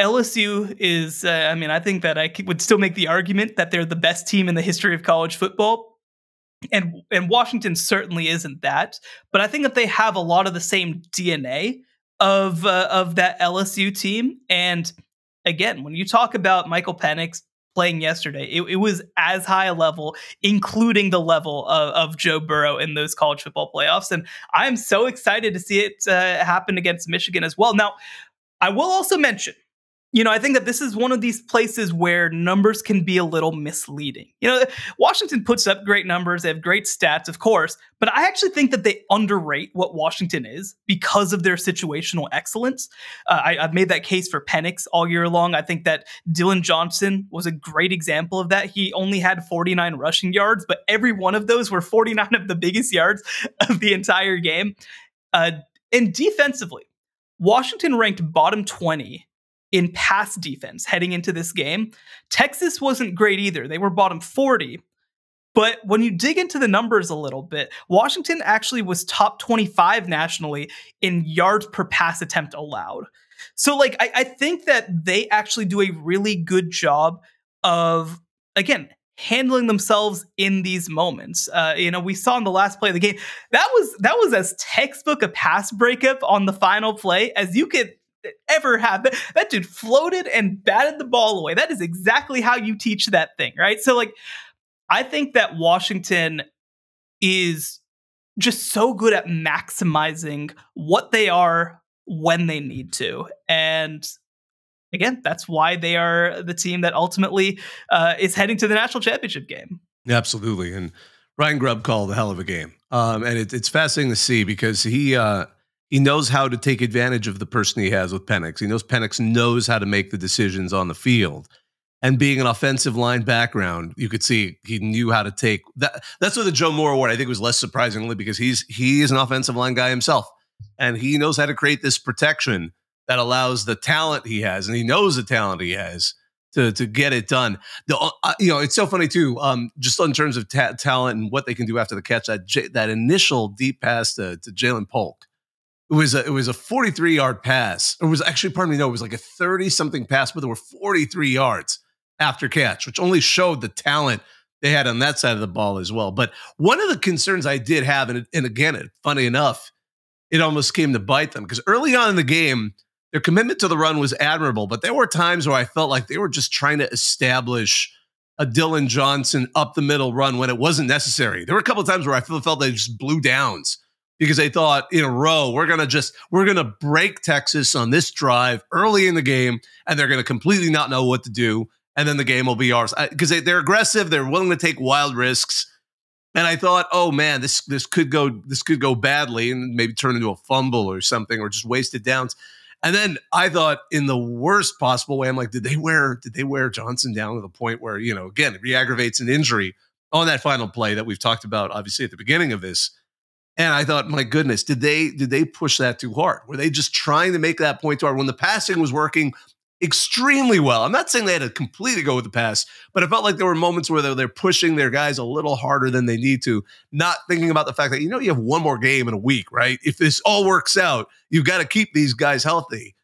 LSU is, uh, I mean, I think that I would still make the argument that they're the best team in the history of college football. And, and Washington certainly isn't that. But I think that they have a lot of the same DNA of, uh, of that LSU team. And again, when you talk about Michael Penix playing yesterday, it, it was as high a level, including the level of, of, Joe Burrow in those college football playoffs. And I'm so excited to see it uh, happen against Michigan as well. Now, I will also mention you know, I think that this is one of these places where numbers can be a little misleading. You know, Washington puts up great numbers, they have great stats, of course, but I actually think that they underrate what Washington is because of their situational excellence. Uh, I, have made that case for Penix all year long. I think that Dillon Johnson was a great example of that. He only had 49 rushing yards, but every one of those were 49 of the biggest yards of the entire game. Uh, and defensively, Washington ranked bottom 20 in pass defense heading into this game. Texas wasn't great either. They were bottom 40. But when you dig into the numbers a little bit, Washington actually was top 25 nationally in yards per pass attempt allowed. So, like, I, I think that they actually do a really good job of, again, handling themselves in these moments. Uh, you know, we saw in the last play of the game that was that was as textbook a pass breakup on the final play as you could ever have. That, that dude floated and batted the ball away. That is exactly how you teach that thing, right? So, like, I think that Washington is just so good at maximizing what they are when they need to. And again, that's why they are the team that ultimately uh, is heading to the national championship game. Absolutely. And Ryan Grubb called a hell of a game. Um, and it, it's fascinating to see because he, uh, he knows how to take advantage of the person he has with Penix. He knows Penix knows how to make the decisions on the field. And being an offensive line background, you could see he knew how to take that. That's what the Joe Moore Award I think was less surprising, only because he's he is an offensive line guy himself, and he knows how to create this protection that allows the talent he has, and he knows the talent he has to to get it done. The uh, you know it's so funny too. Um, just in terms of ta- talent and what they can do after the catch, that J- that initial deep pass to, to Ja'Lynn Polk it was a, it was a 43 yard pass. It was actually, pardon me, no, it was like a 30 something pass, but there were 43 yards after catch, which only showed the talent they had on that side of the ball as well. But one of the concerns I did have, and, and again, funny enough, it almost came to bite them because early on in the game, their commitment to the run was admirable, but there were times where I felt like they were just trying to establish a Dillon Johnson up the middle run when it wasn't necessary. There were a couple of times where I felt they just blew downs because they thought in a row we're gonna just we're gonna break Texas on this drive early in the game, and they're gonna completely not know what to do, and then the game will be ours because they, they're aggressive, they're willing to take wild risks. And I thought, oh man, this this could go this could go badly and maybe turn into a fumble or something or just wasted downs. And then I thought in the worst possible way, I'm like, did they wear did they wear Johnson down to the point where, you know, again, it re-aggravates an injury on that final play that we've talked about obviously at the beginning of this. And I thought, my goodness, did they did they push that too hard? Were they just trying to make that point too hard when the passing was working extremely well? I'm not saying they had to completely go with the pass, but I felt like there were moments where they're, they're pushing their guys a little harder than they need to, not thinking about the fact that you know you have one more game in a week, right? If this all works out, you've got to keep these guys healthy.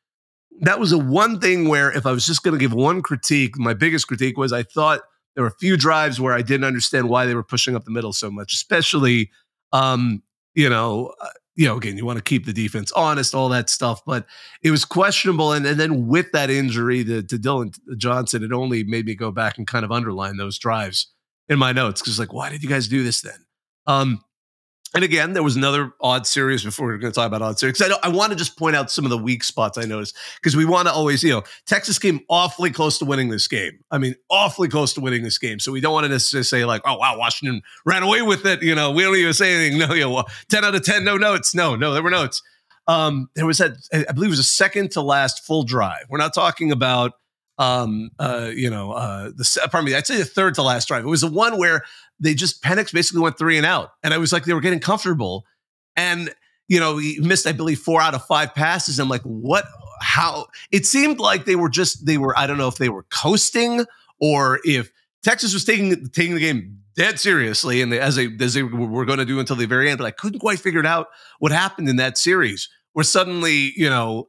That was a one thing where if I was just going to give one critique, my biggest critique was I thought there were a few drives where I didn't understand why they were pushing up the middle so much, especially um, you know, uh, you know, again, you want to keep the defense honest, all that stuff, but it was questionable. And, and then with that injury to, to Dillon Johnson, it only made me go back and kind of underline those drives in my notes because, like, why did you guys do this then? Um, and again, there was another odd series before we are going to talk about odd series. I, I want to just point out some of the weak spots I noticed because we want to always, you know, Texas came awfully close to winning this game. I mean, awfully close to winning this game. So we don't want to necessarily say like, oh wow, Washington ran away with it. You know, we don't even say anything. No, you know, ten out of ten, no notes. No, no, there were notes. Um, there was that I believe it was a second to last full drive. We're not talking about um, uh, you know, uh, the pardon me, I'd say the third to last drive. It was the one where they just Penix basically went three and out, and I was like they were getting comfortable, and you know, he missed I believe four out of five passes. I'm like, what? How? It seemed like they were just they were I don't know if they were coasting or if Texas was taking taking the game dead seriously, and they, as they as they were going to do until the very end. But I couldn't quite figure it out what happened in that series where suddenly you know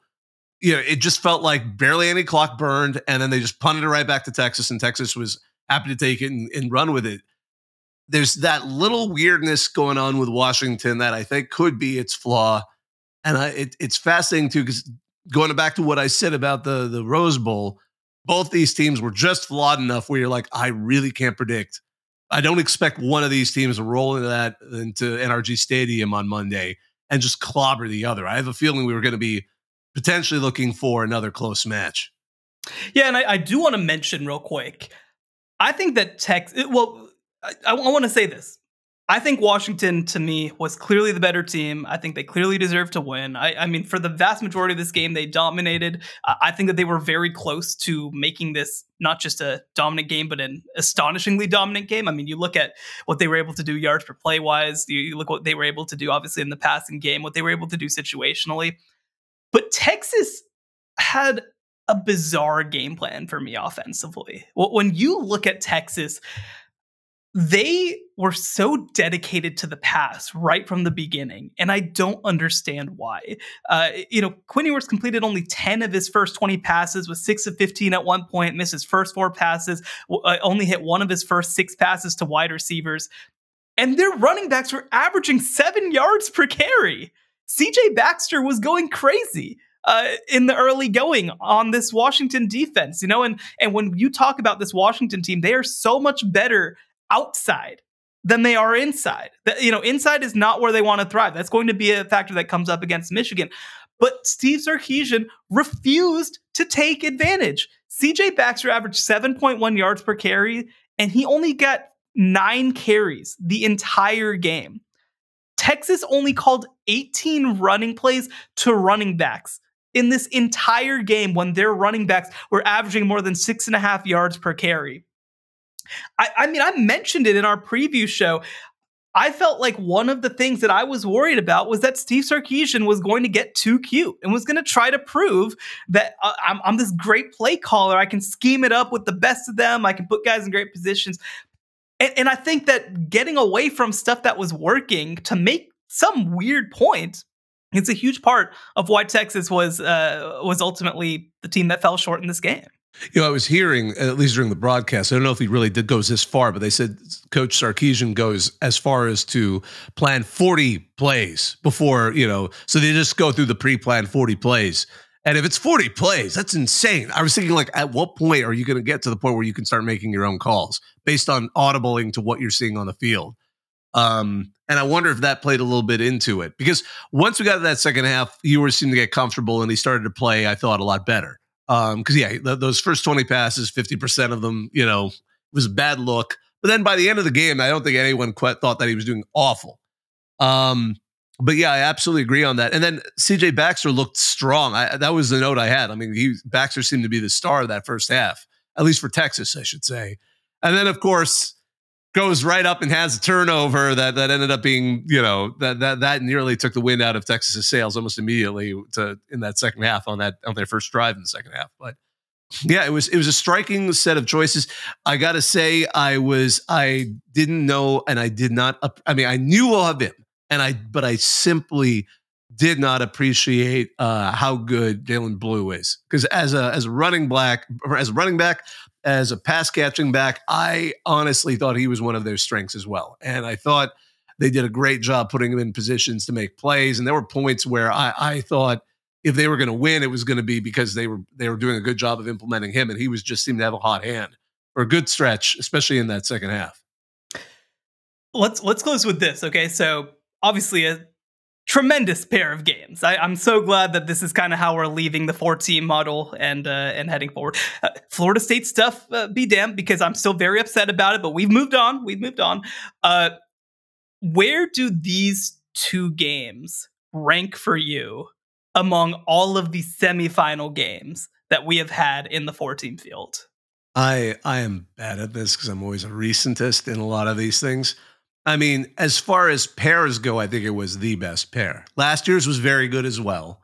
you know, it just felt like barely any clock burned, and then they just punted it right back to Texas, and Texas was happy to take it and, and run with it. There's that little weirdness going on with Washington that I think could be its flaw, and I, it, it's fascinating too because going back to what I said about the the Rose Bowl, both these teams were just flawed enough where you're like, I really can't predict. I don't expect one of these teams to roll into that into NRG Stadium on Monday and just clobber the other. I have a feeling we were going to be potentially looking for another close match. Yeah, and I, I do want to mention real quick. I think that Texas. Well, I, I want to say this. I think Washington, to me, was clearly the better team. I think they clearly deserved to win. I, I mean, for the vast majority of this game, they dominated. Uh, I think that they were very close to making this not just a dominant game, but an astonishingly dominant game. I mean, you look at what they were able to do yards per play wise. You, you look what they were able to do, obviously, in the passing game, what they were able to do situationally. But Texas had a bizarre game plan for me offensively. When you look at Texas, they were so dedicated to the pass right from the beginning, and I don't understand why. Uh, you know, Quinn Ewers completed only 10 of his first 20 passes, with six of 15 at one point, missed his first four passes, uh, only hit one of his first six passes to wide receivers. And their running backs were averaging seven yards per carry. CJ Baxter was going crazy. Uh, in the early going on this Washington defense, you know, and and when you talk about this Washington team, they are so much better outside than they are inside. You know, inside is not where they want to thrive. That's going to be a factor that comes up against Michigan. But Steve Sarkisian refused to take advantage. CJ Baxter averaged 7.1 yards per carry, and he only got nine carries the entire game. Texas only called 18 running plays to running backs in this entire game when their running backs were averaging more than six and a half yards per carry. I, I mean, I mentioned it in our preview show. I felt like one of the things that I was worried about was that Steve Sarkisian was going to get too cute and was going to try to prove that uh, I'm, I'm, this great play caller. I can scheme it up with the best of them. I can put guys in great positions. And, and I think that getting away from stuff that was working to make some weird point It's a huge part of why Texas was uh, was ultimately the team that fell short in this game. You know, I was hearing, at least during the broadcast, I don't know if he really did goes this far, but they said Coach Sarkisian goes as far as to plan 40 plays before, you know, so they just go through the pre-planned 40 plays. And if it's 40 plays, that's insane. I was thinking, like, at what point are you going to get to the point where you can start making your own calls based on audibling to what you're seeing on the field? Um, and I wonder if that played a little bit into it because once we got to that second half, Ewers seemed to get comfortable and he started to play, I thought, a lot better. Um, because yeah, th- those first 20 passes, 50% of them, you know, was a bad look. But then by the end of the game, I don't think anyone quite thought that he was doing awful. Um, but yeah, I absolutely agree on that. And then CJ Baxter looked strong. I, that was the note I had. I mean, he Baxter seemed to be the star of that first half, at least for Texas, I should say. And then, of course, goes right up and has a turnover that that ended up being, you know, that that that nearly took the wind out of Texas's sails almost immediately to in that second half on that on their first drive in the second half. But yeah, it was it was a striking set of choices. I got to say, I was I didn't know, and I did not. I mean, I knew all of him, and I but I simply did not appreciate uh, how good Jaydon Blue is because as a as running black as a running back, as a pass catching back, I honestly thought he was one of their strengths as well. And I thought they did a great job putting him in positions to make plays. And there were points where I, I thought if they were going to win, it was going to be because they were they were doing a good job of implementing him, and he was just seemed to have a hot hand or a good stretch, especially in that second half. Let's let's close with this. Okay, so obviously a tremendous pair of games. I, am so glad that this is kind of how we're leaving the four team model and uh, and heading forward. Uh, Florida State stuff, uh, be damned, because I'm still very upset about it. But we've moved on. We've moved on. Uh, where do these two games rank for you among all of the semifinal games that we have had in the four team field? I I am bad at this because I'm always a recentist in a lot of these things. I mean, as far as pairs go, I think it was the best pair. Last year's was very good as well.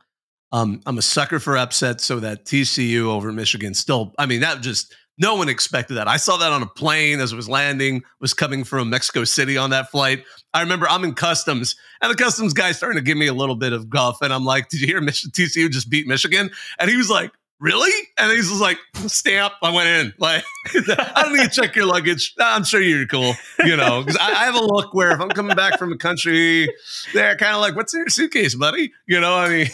Um, I'm a sucker for upsets, so that TCU over Michigan still, I mean, that just no one expected that. I saw that on a plane as it was landing, was coming from Mexico City on that flight. I remember I'm in customs, and the customs guy starting to give me a little bit of guff, and I'm like, "Did you hear Mich- TCU just beat Michigan?" And he was like, really? And he's just like, stamp. I went in. Like, I don't need to check your luggage. I'm sure you're cool. You know, because I, I, have a look where if I'm coming back from a country, they're kind of like, what's in your suitcase, buddy? You know, I mean,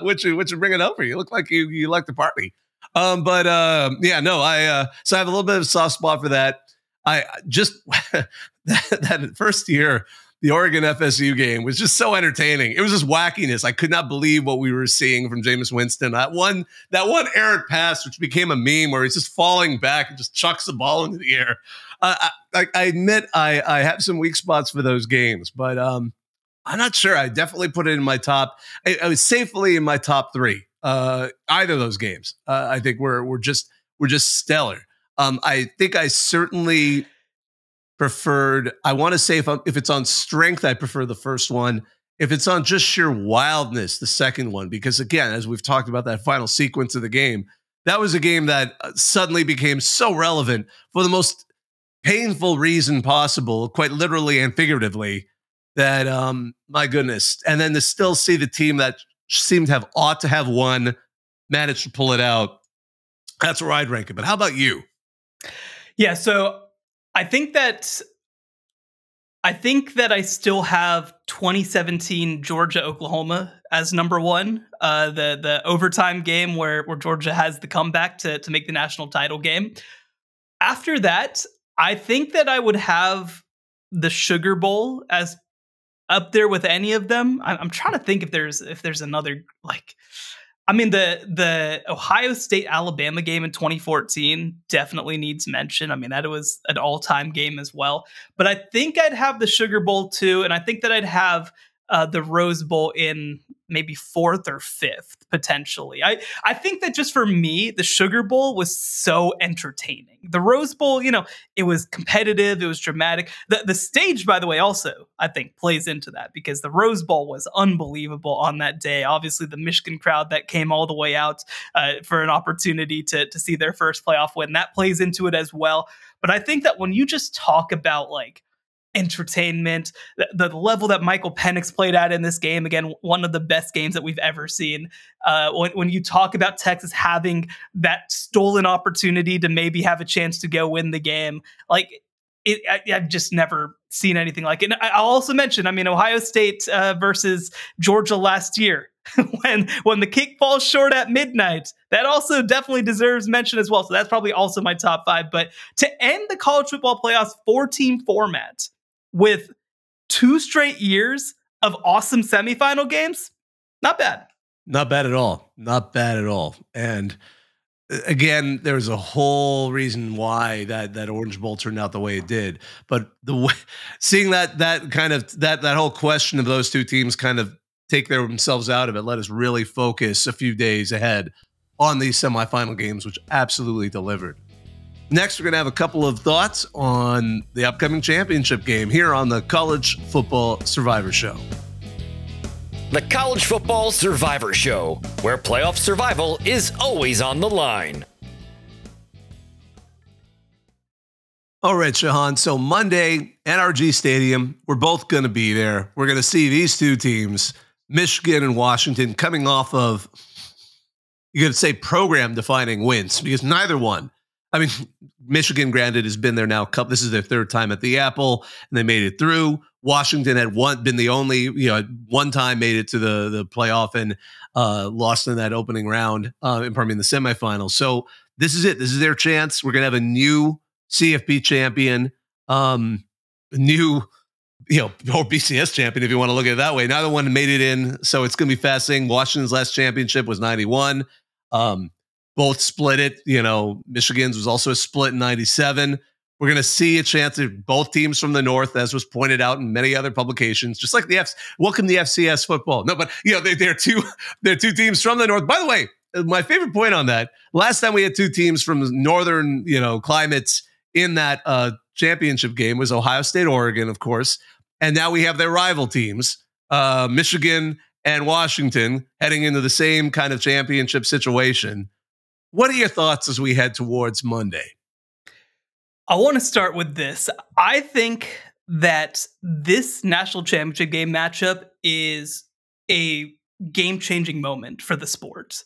what you what you bringing over? You look like you you like the party. Um, but um, yeah, no, I uh, so I have a little bit of soft spot for that. I just that, that first year the Oregon FSU game was just so entertaining. It was just wackiness. I could not believe what we were seeing from Jameis Winston. That one, that one errant pass, which became a meme, where he's just falling back and just chucks the ball into the air. Uh, I, I, admit I, I have some weak spots for those games, but um, I'm not sure. I definitely put it in my top. I, I was safely in my top three. Uh, either of those games, uh, I think we're we're just we're just stellar. Um, I think I certainly preferred. I want to say if I'm, if it's on strength, I prefer the first one. If it's on just sheer wildness, the second one, because again, as we've talked about that final sequence of the game, that was a game that uh, suddenly became so relevant for the most painful reason possible, quite literally and figuratively. That um, my goodness, and then to still see the team that seemed to have ought to have won managed to pull it out. That's where I'd rank it. But how about you? Yeah, so I think that I think that I still have 2017 Georgia Oklahoma as number one. Uh, the the overtime game where where Georgia has the comeback to to make the national title game. After that, I think that I would have the Sugar Bowl as up there with any of them. I'm, I'm trying to think if there's if there's another like I mean the the Ohio State Alabama game in 2014 definitely needs mention. I mean that was an all-time game as well. But I think I'd have the Sugar Bowl too and I think that I'd have uh, the Rose Bowl in maybe fourth or fifth potentially. I I think that just for me, the Sugar Bowl was so entertaining. The Rose Bowl, you know, it was competitive, it was dramatic. The the stage, by the way, also I think plays into that because the Rose Bowl was unbelievable on that day. Obviously, the Michigan crowd that came all the way out uh, for an opportunity to to see their first playoff win that plays into it as well. But I think that when you just talk about like entertainment, the, the, level that Michael Penix played at in this game. Again, one of the best games that we've ever seen. Uh, when, when you talk about Texas having that stolen opportunity to maybe have a chance to go win the game, like it, I, have just never seen anything like it. And I'll also mention, I mean, Ohio State uh, versus Georgia last year. when when the kick falls short at midnight. That also definitely deserves mention as well. So that's probably also my top five. But to end the college football playoffs four team format with two straight years of awesome semifinal games, not bad. Not bad at all. Not bad at all. And uh, again, there's a whole reason why that that Orange Bowl turned out the way it did. But the way, seeing that that kind of that that whole question of those two teams kind of take themselves out of it. Let us really focus a few days ahead on these semifinal games, which absolutely delivered. Next, we're going to have a couple of thoughts on the upcoming championship game here on the College Football Survivor Show. The College Football Survivor Show, where playoff survival is always on the line. All right, Shehan. So Monday, NRG Stadium, we're both going to be there. We're going to see these two teams Michigan and Washington coming off of, you could say, program defining wins because neither one. I mean, Michigan, granted, has been there now. This is their third time at the Apple, and they made it through. Washington had one been the only, you know, one time made it to the the playoff and uh, lost in that opening round. Uh, pardon me, in the semifinals. So this is it. This is their chance. We're gonna have a new CFP champion, um, new you know, or BCS champion if you want to look at it that way. Neither one made it in, so it's to be fascinating. Washington's last championship was '91. Um, both split it. You know, Michigan's was also a split in '97. We're going to see a chance of both teams from the north, as was pointed out in many other publications, just like the F. Welcome to FCS football. No, but you know, they, they're two they're two teams from the north. By the way, my favorite point on that: last time we had two teams from northern, you know, climates in that uh, championship game was Ohio State, Oregon, of course. And now we have their rival teams, uh, Michigan and Washington, heading into the same kind of championship situation. What are your thoughts as we head towards Monday? I want to start with this. I think that this national championship game matchup is a game changing moment for the sport.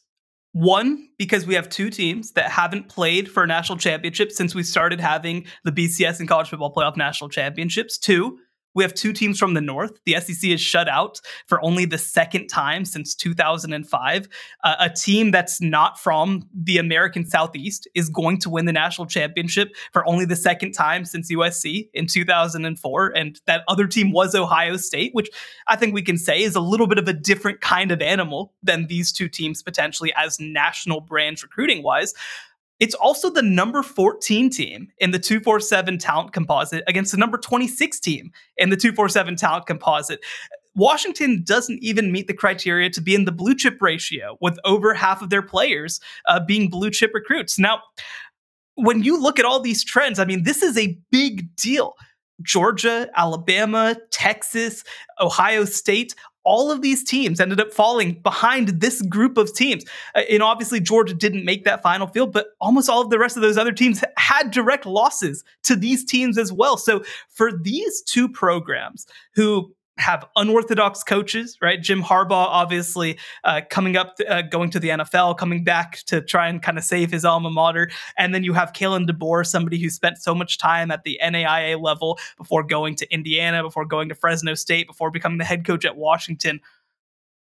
One, because we have two teams that haven't played for a national championship since we started having the BCS and college football playoff national championships. Two, we have two teams from the North. The SEC is shut out for only the second time since 2005. Uh, a team that's not from the American Southeast is going to win the national championship for only the second time since USC in 2004. And that other team was Ohio State, which I think we can say is a little bit of a different kind of animal than these two teams potentially as national brands recruiting wise. It's also the number 14 team in the 247 talent composite against the number 26 team in the 247 talent composite. Washington doesn't even meet the criteria to be in the blue chip ratio, with over half of their players uh, being blue chip recruits. Now, when you look at all these trends, I mean, this is a big deal. Georgia, Alabama, Texas, Ohio State, all of these teams ended up falling behind this group of teams. Uh, and obviously, Georgia didn't make that final field, but almost all of the rest of those other teams had direct losses to these teams as well. So for these two programs who have unorthodox coaches, right? Jim Harbaugh, obviously, uh, coming up, uh, going to the NFL, coming back to try and kind of save his alma mater. And then you have Kalen DeBoer, somebody who spent so much time at the NAIA level before going to Indiana, before going to Fresno State, before becoming the head coach at Washington.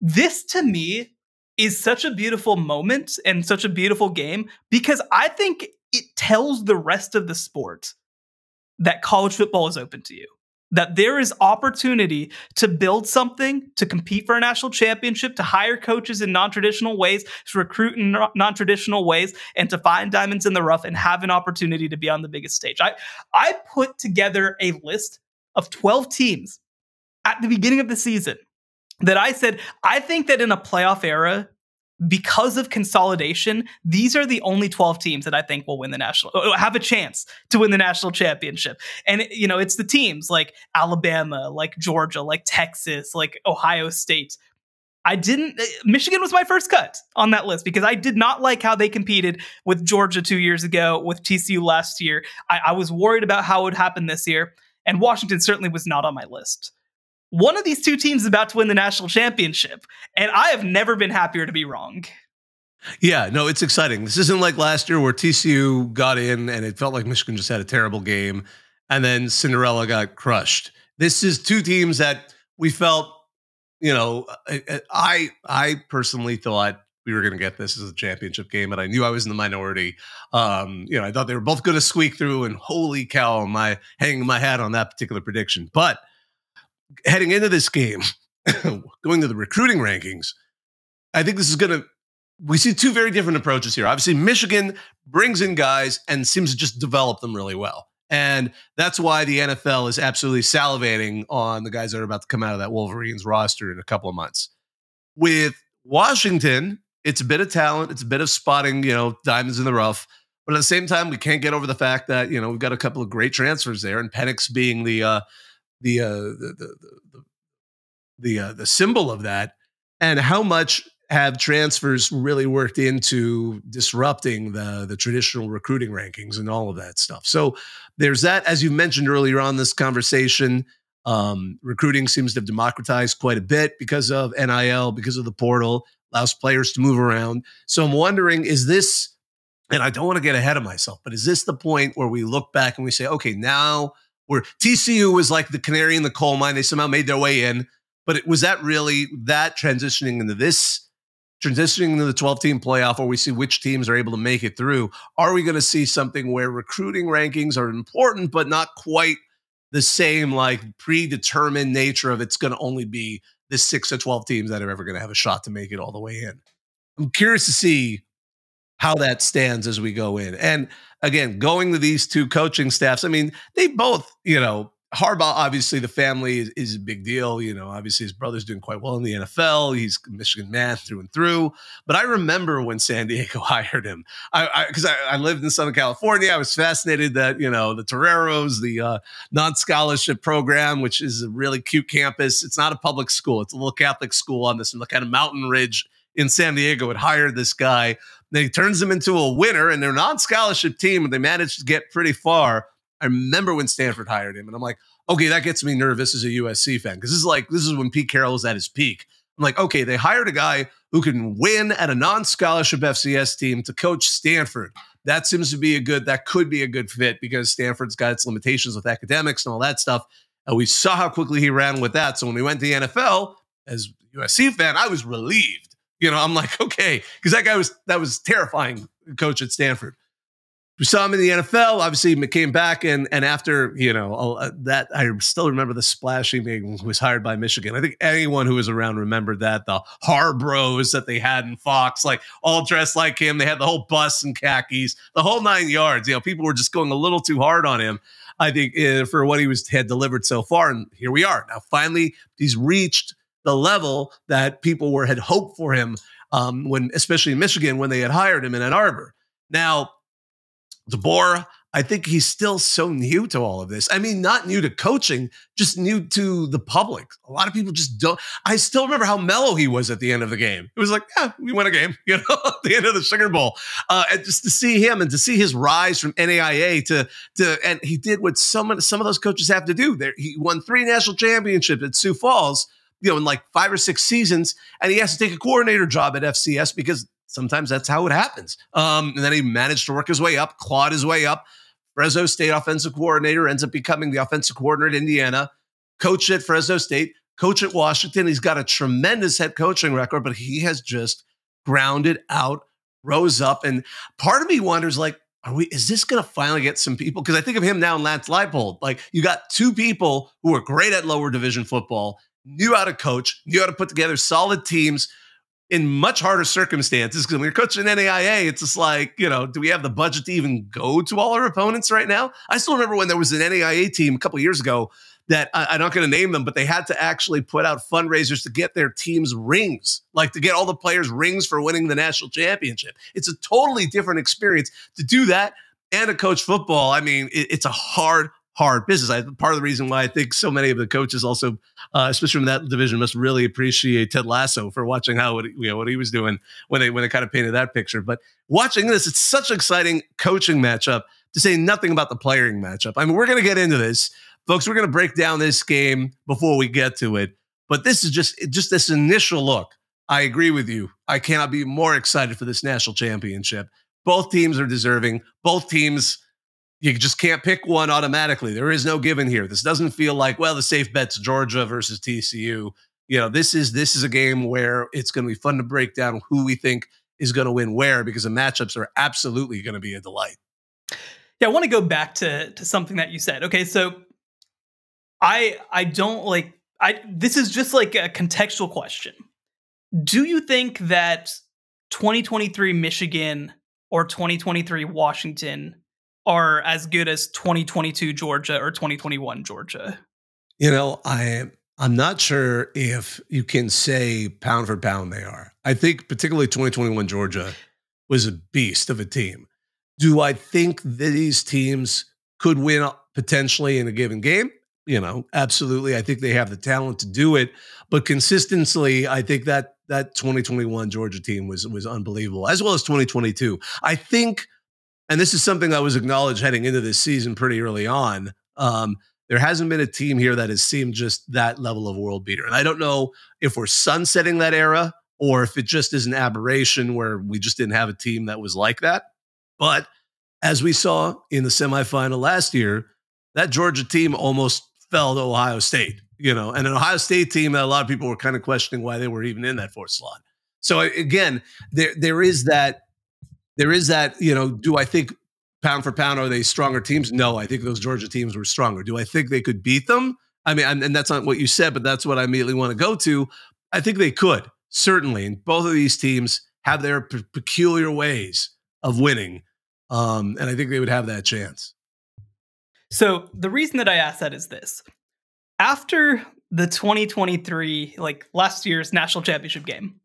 This to me is such a beautiful moment and such a beautiful game because I think it tells the rest of the sport that college football is open to you that there is opportunity to build something, to compete for a national championship, to hire coaches in non-traditional ways, to recruit in non-traditional ways, and to find diamonds in the rough and have an opportunity to be on the biggest stage. I I put together a list of 12 teams at the beginning of the season that I said I think that in a playoff era because of consolidation, these are the only 12 teams that I think will win the national, uh, have a chance to win the national championship. And, you know, it's the teams like Alabama, like Georgia, like Texas, like Ohio State. I didn't, uh, Michigan was my first cut on that list because I did not like how they competed with Georgia two years ago, with TCU last year. I, I was worried about how it would happen this year. and Washington certainly was not on my list. One of these two teams is about to win the national championship, and I have never been happier to be wrong. Yeah, no, it's exciting. This isn't like last year where TCU got in and it felt like Michigan just had a terrible game and then Cinderella got crushed. This is two teams that we felt, you know, I I personally thought we were going to get this as a championship game, and I knew I was in the minority. Um, you know, I thought they were both going to squeak through, and holy cow, am I hanging my hat on that particular prediction. But heading into this game, going to the recruiting rankings, I think this is going to. We see two very different approaches here. Obviously, Michigan brings in guys and seems to just develop them really well. And that's why the NFL is absolutely salivating on the guys that are about to come out of that Wolverines roster in a couple of months. With Washington, it's a bit of talent, it's a bit of spotting, you know, diamonds in the rough. But at the same time, we can't get over the fact that you know we've got a couple of great transfers there, and Penix being the uh, the, uh, the the the the uh, the symbol of that, and how much have transfers really worked into disrupting the the traditional recruiting rankings and all of that stuff. So there's that. As you mentioned earlier on this conversation, um, recruiting seems to have democratized quite a bit because of NIL, because of the portal allows players to move around. So I'm wondering, is this, and I don't want to get ahead of myself, but is this the point where we look back and we say, okay, now we're TCU was like the canary in the coal mine. They somehow made their way in, but it, was that really that transitioning into this? Transitioning into the 12 team playoff where we see which teams are able to make it through. Are we going to see something where recruiting rankings are important, but not quite the same, like predetermined nature of it's going to only be the six or 12 teams that are ever going to have a shot to make it all the way in. I'm curious to see how that stands as we go in. And again, going to these two coaching staffs, I mean, they both, you know, Harbaugh, obviously, the family is, is, a big deal. You know, obviously, his brother's doing quite well in the NFL. He's Michigan man through and through. But I remember when San Diego hired him, I because I, I, I, lived in Southern California. I was fascinated that you know the Toreros, the uh, non-scholarship program, which is a really cute campus. It's not a public school; it's a little Catholic school on this kind of mountain ridge in San Diego. Had hired this guy. Then he turns them into a winner, and they're non-scholarship team, and they managed to get pretty far I remember when Stanford hired him, and I'm like, okay, that gets me nervous as a USC fan because this is like this is when Pete Carroll was at his peak. I'm like, okay, they hired a guy who can win at a non-scholarship FCS team to coach Stanford. That seems to be a good, that could be a good fit because Stanford's got its limitations with academics and all that stuff. And we saw how quickly he ran with that. So when we went to the NFL, as USC fan, I was relieved. You know, I'm like, okay, because that guy was that was terrifying coach at Stanford we saw him in the NFL. Obviously, he came back, and and after you know that, I still remember the splashing being was hired by Michigan. I think anyone who was around remembered that the Harbros that they had in Fox, like all dressed like him. They had the whole bus and khakis, the whole nine yards. You know, people were just going a little too hard on him. I think uh, for what he was had delivered so far, and here we are now. Finally, he's reached the level that people were had hoped for him um, when, especially in Michigan, when they had hired him in Ann Arbor. Now DeBoer, I think he's still so new to all of this. I mean, not new to coaching, just new to the public. A lot of people just don't. I still remember how mellow he was at the end of the game. It was like, yeah, we won a game, you know, at the end of the Sugar Bowl. Uh, and just to see him and to see his rise from NAIA to to, and he did what some some of those coaches have to do. There, he won three national championships at Sioux Falls you know, in like five or six seasons, and he has to take a coordinator job at FCS because sometimes that's how it happens. Um, and then he managed to work his way up, clawed his way up. Fresno State offensive coordinator ends up becoming the offensive coordinator at Indiana, coach at Fresno State, coach at Washington. He's got a tremendous head coaching record, but he has just grounded out, rose up. And part of me wonders, like, are we, is this going to finally get some people? Because I think of him now and Lance Leipold. Like, you got two people who are great at lower division football, knew how to coach, knew how to put together solid teams in much harder circumstances because when you're coaching NAIA, it's just like, you know, do we have the budget to even go to all our opponents right now? I still remember when there was an NAIA team a couple years ago that I, am not going to name them, but they had to actually put out fundraisers to get their teams rings, like to get all the players rings for winning the national championship. It's a totally different experience to do that and to coach football. I mean, it, it's a hard, hard business. I, part of the reason why I think so many of the coaches also, uh, especially from that division, must really appreciate Ted Lasso for watching how what, you know, what he was doing when they when they kind of painted that picture. But watching this, it's such an exciting coaching matchup. To say nothing about the playing matchup. I mean, we're going to get into this. folks, we're going to break down this game before we get to it. But this is just just this initial look. I agree with you. I cannot be more excited for this national championship. Both teams are deserving. Both teams, you just can't pick one automatically. There is no given here. This doesn't feel like well, the safe bet's Georgia versus TCU. You know, this is this is a game where it's going to be fun to break down who we think is going to win where because the matchups are absolutely going to be a delight. Yeah, I want to go back to to something that you said. Okay, so I I don't like I this is just like a contextual question. Do you think that 2023 Michigan or 2023 Washington are as good as 2022 Georgia or 2021 Georgia? You know, I I'm not sure if you can say pound for pound they are. I think particularly 2021 Georgia was a beast of a team. Do I think these teams could win potentially in a given game? you know, absolutely. I think they have the talent to do it, but consistently, I think that that 2021 Georgia team was was unbelievable, as well as 2022. I think, and this is something I was acknowledged heading into this season pretty early on. Um, there hasn't been a team here that has seemed just that level of world beater, and I don't know if we're sunsetting that era or if it just is an aberration where we just didn't have a team that was like that. But as we saw in the semifinal last year, that Georgia team almost fell to Ohio State, you know, and an Ohio State team that a lot of people were kind of questioning why they were even in that fourth slot. So again, there there is that there is that, you know, do I think pound for pound are they stronger teams? No, I think those Georgia teams were stronger. Do I think they could beat them? I mean, and that's not what you said, but that's what I immediately want to go to. I think they could certainly, and both of these teams have their p- peculiar ways of winning, um, and I think they would have that chance. So the reason that I asked that is this. After the 2023, like last year's national championship game,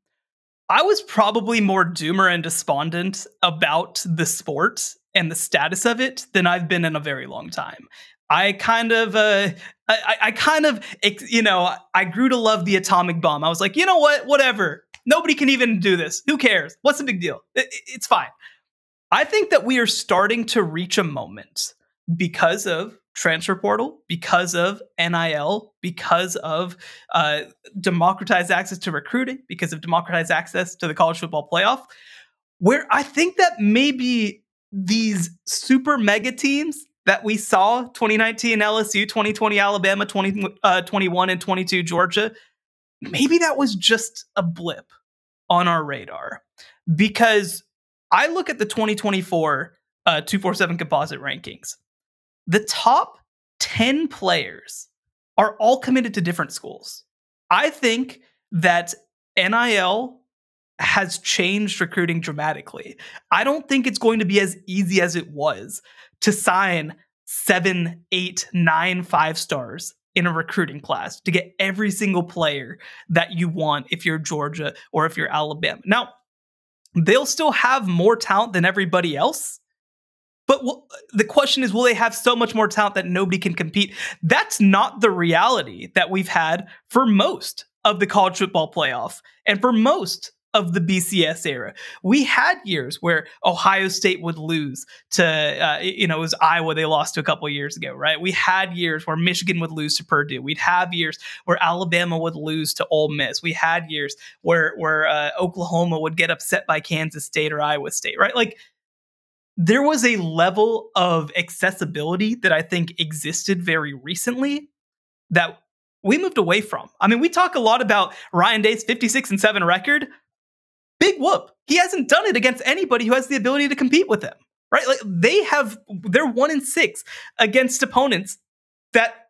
I was probably more doomer and despondent about the sport and the status of it than I've been in a very long time. I kind of, uh, I, I kind of, you know, I grew to love the atomic bomb. I was like, you know what, whatever. Nobody can even do this. Who cares? What's the big deal? It, it's fine. I think that we are starting to reach a moment because of transfer portal, because of NIL, because of uh, democratized access to recruiting, because of democratized access to the college football playoff, where I think that maybe these super mega teams that we saw 2019 LSU, 2020 Alabama, 2021 uh, and 22 Georgia, maybe that was just a blip on our radar. Because I look at the 2024 uh, 247 composite rankings the top 10 players are all committed to different schools. I think that NIL has changed recruiting dramatically. I don't think it's going to be as easy as it was to sign seven, eight, nine, five stars in a recruiting class to get every single player that you want if you're Georgia or if you're Alabama. Now, they'll still have more talent than everybody else, but w- the question is, will they have so much more talent that nobody can compete? That's not the reality that we've had for most of the college football playoff and for most of the BCS era. We had years where Ohio State would lose to, uh, you know, it was Iowa they lost to a couple years ago, right? We had years where Michigan would lose to Purdue. We'd have years where Alabama would lose to Ole Miss. We had years where where uh, Oklahoma would get upset by Kansas State or Iowa State, right? Like there was a level of accessibility that I think existed very recently that we moved away from. I mean, we talk a lot about Ryan Day's 56 and 7 record. Big whoop. He hasn't done it against anybody who has the ability to compete with him. Right? Like they have they're 1 in 6 against opponents that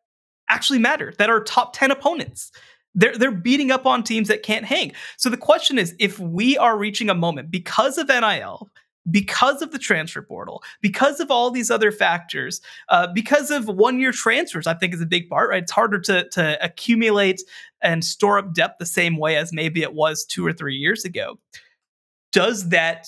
actually matter, that are top 10 opponents. They're, they're beating up on teams that can't hang. So the question is if we are reaching a moment because of NIL, because of the transfer portal, because of all these other factors, uh, because of one year transfers, I think is a big part, right? It's harder to, to accumulate and store up depth the same way as maybe it was two or three years ago. Does that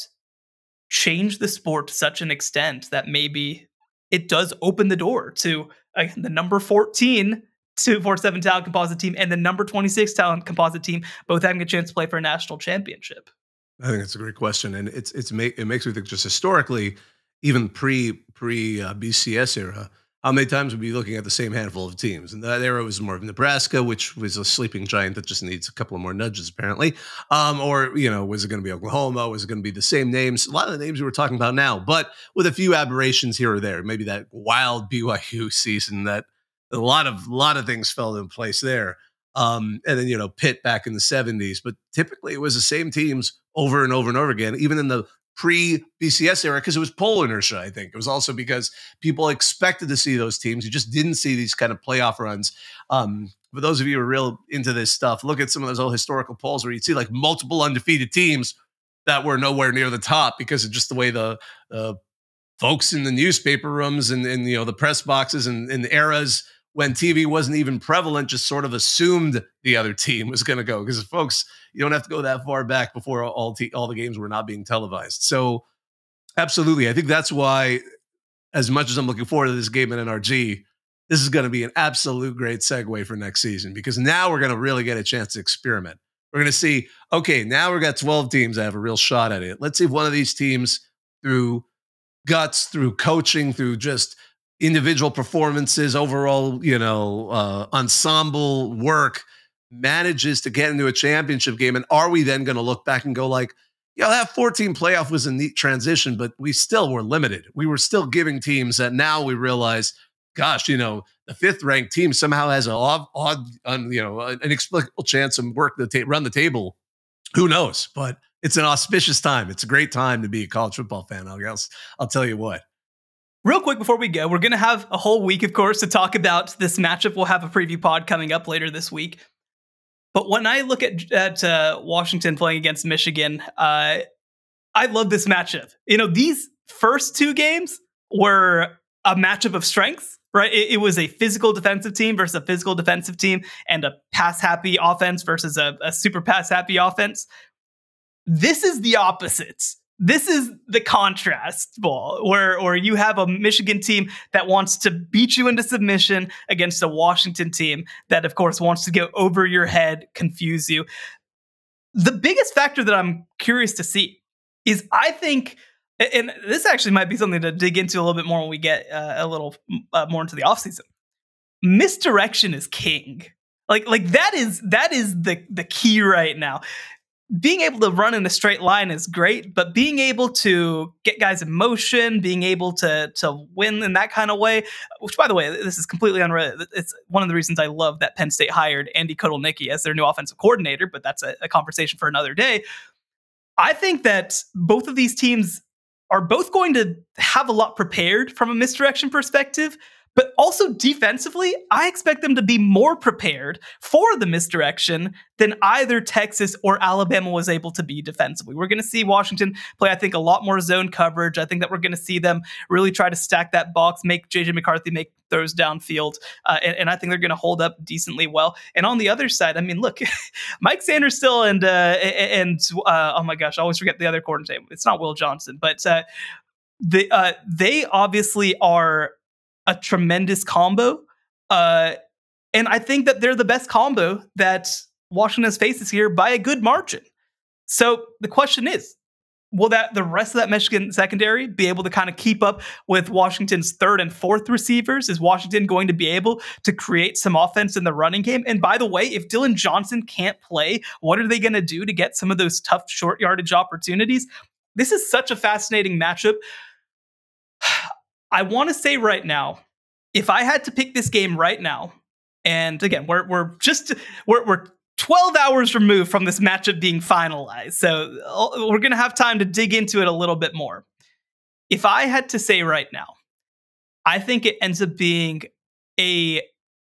change the sport to such an extent that maybe it does open the door to uh, the number 14 247 talent composite team and the number 26 talent composite team both having a chance to play for a national championship? I think it's a great question, and it's it's it makes me think just historically, even pre pre uh, BCS era, how many times would be looking at the same handful of teams? And that era was more of Nebraska, which was a sleeping giant that just needs a couple of more nudges, apparently. Um, or, you know, was it going to be Oklahoma? Was it going to be the same names? A lot of the names we were talking about now, but with a few aberrations here or there. Maybe that wild BYU season that a lot of a lot of things fell in place there. Um, and then you know Pitt back in the 70s, but typically it was the same teams over and over and over again, even in the pre BCS era because it was poll inertia. I think it was also because people expected to see those teams. You just didn't see these kind of playoff runs. Um, for those of you who are real into this stuff, look at some of those old historical polls where you'd see like multiple undefeated teams that were nowhere near the top because of just the way the uh, folks in the newspaper rooms and, and you know the press boxes and, and eras when TV wasn't even prevalent, just sort of assumed the other team was going to go because folks, you don't have to go that far back before all all the games were not being televised. So, absolutely, I think that's why, as much as I'm looking forward to this game in NRG, this is going to be an absolute great segue for next season because now we're going to really get a chance to experiment. We're going to see, okay, now we've got 12 teams that have a real shot at it. Let's see if one of these teams, through guts, through coaching, through just individual performances, overall, you know, uh, ensemble work manages to get into a championship game? And are we then going to look back and go like, yeah, that 14 playoff was a neat transition, but we still were limited. We were still giving teams that now we realize, gosh, you know, the fifth ranked team somehow has an odd, odd you know, an inexplicable chance to work the ta- run the table. Who knows? But it's an auspicious time. It's a great time to be a college football fan. I'll, I'll tell you what. Real quick before we go, we're going to have a whole week, of course, to talk about this matchup. We'll have a preview pod coming up later this week. But when I look at, at uh, Washington playing against Michigan, uh, I love this matchup. You know, these first two games were a matchup of strengths, right? It, it was a physical defensive team versus a physical defensive team, and a pass happy offense versus a, a super pass happy offense. This is the opposite this is the contrast ball where or you have a Michigan team that wants to beat you into submission against a Washington team that of course wants to go over your head, confuse you. The biggest factor that I'm curious to see is I think and this actually might be something to dig into a little bit more when we get uh, a little uh, more into the offseason. Misdirection is king. Like like that is that is the the key right now being able to run in a straight line is great, but being able to get guys in motion, being able to to win in that kind of way, which by the way, this is completely unrelated. It's one of the reasons I love that Penn State hired Andy Kotelnicki as their new offensive coordinator, but that's a, a conversation for another day. I think that both of these teams are both going to have a lot prepared from a misdirection perspective, but also defensively, I expect them to be more prepared for the misdirection than either Texas or Alabama was able to be defensively. We're going to see Washington play, I think, a lot more zone coverage. I think that we're going to see them really try to stack that box, make JJ McCarthy make throws downfield, uh, and, and, I think they're going to hold up decently well. And on the other side, I mean, look, Mike Sainristil and uh, and uh, oh my gosh, I always forget the other coordinator. It's not Will Johnson, but uh, the uh, they obviously are a tremendous combo. Uh, and I think that they're the best combo that Washington faces here by a good margin. So the question is, will that the rest of that Michigan secondary be able to kind of keep up with Washington's third and fourth receivers? Is Washington going to be able to create some offense in the running game? And by the way, if Dillon Johnson can't play, what are they going to do to get some of those tough short yardage opportunities? This is such a fascinating matchup. I want to say right now, if I had to pick this game right now, and again, we're we're just we're we're 12 hours removed from this matchup being finalized. So uh, we're going to have time to dig into it a little bit more. If I had to say right now, I think it ends up being a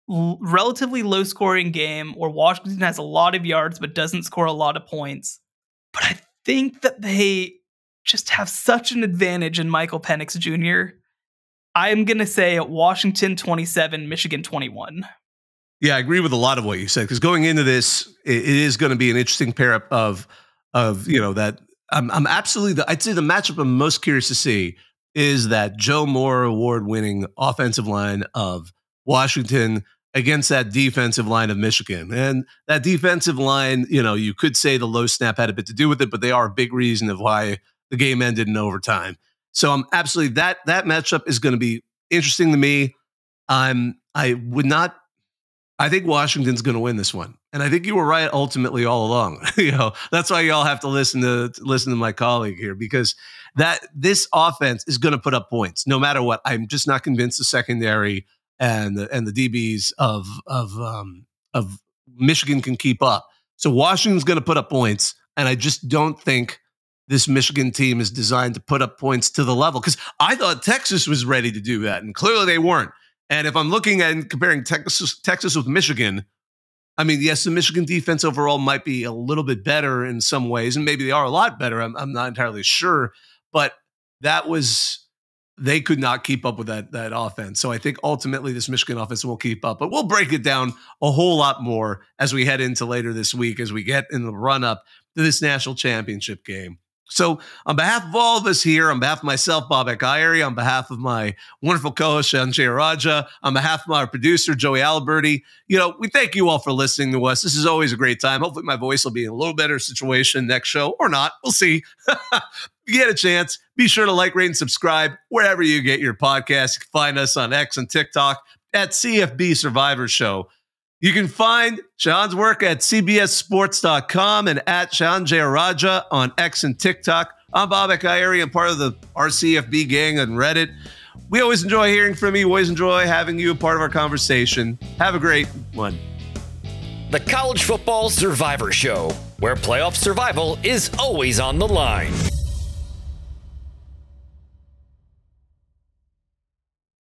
l- relatively low scoring game where Washington has a lot of yards but doesn't score a lot of points. But I think that they just have such an advantage in Michael Penix Jr. I'm going to say Washington 27, Michigan 21. Yeah, I agree with a lot of what you said because going into this, it, is going to be an interesting pair of of you know that I'm I'm absolutely the, I'd say the matchup I'm most curious to see is that Joe Moore award winning offensive line of Washington against that defensive line of Michigan. And that defensive line, you know, you could say the low snap had a bit to do with it, but they are a big reason of why the game ended in overtime. So I'm absolutely that that matchup is going to be interesting to me. I'm I would not I think Washington's going to win this one. And I think you were right ultimately all along. you know, that's why y'all have to listen to, to listen to my colleague here because that this offense is going to put up points no matter what. I'm just not convinced the secondary and the, and the DBs of of um, of Michigan can keep up. So Washington's going to put up points and I just don't think this Michigan team is designed to put up points to the level cuz I thought Texas was ready to do that and clearly they weren't. And if I'm looking at comparing Texas, Texas with Michigan, I mean, yes, the Michigan defense overall might be a little bit better in some ways, and maybe they are a lot better. I'm, I'm not entirely sure, but that was they could not keep up with that that offense. So I think ultimately this Michigan offense will keep up, but we'll break it down a whole lot more as we head into later this week as we get in the run up to this national championship game. So, on behalf of all of us here, on behalf of myself, Bobak Ha'Eri, on behalf of my wonderful co-host Shehan Jeyarajah, on behalf of my producer Joey Alberti, you know, we thank you all for listening to us. This is always a great time. Hopefully, my voice will be in a little better situation next show, or not. We'll see. you get a chance, be sure to like, rate, and subscribe wherever you get your podcasts. You can find us on X and TikTok at CFB Survivor Show. You can find Shehan's work at cbssports.com and at Shehan Jeyarajah on X and TikTok. I'm Bobak Ha'Eri. I'm part of the RCFB gang on Reddit. We always enjoy hearing from you. Always enjoy having you a part of our conversation. Have a great one. The College Football Survivor Show, where playoff survival is always on the line.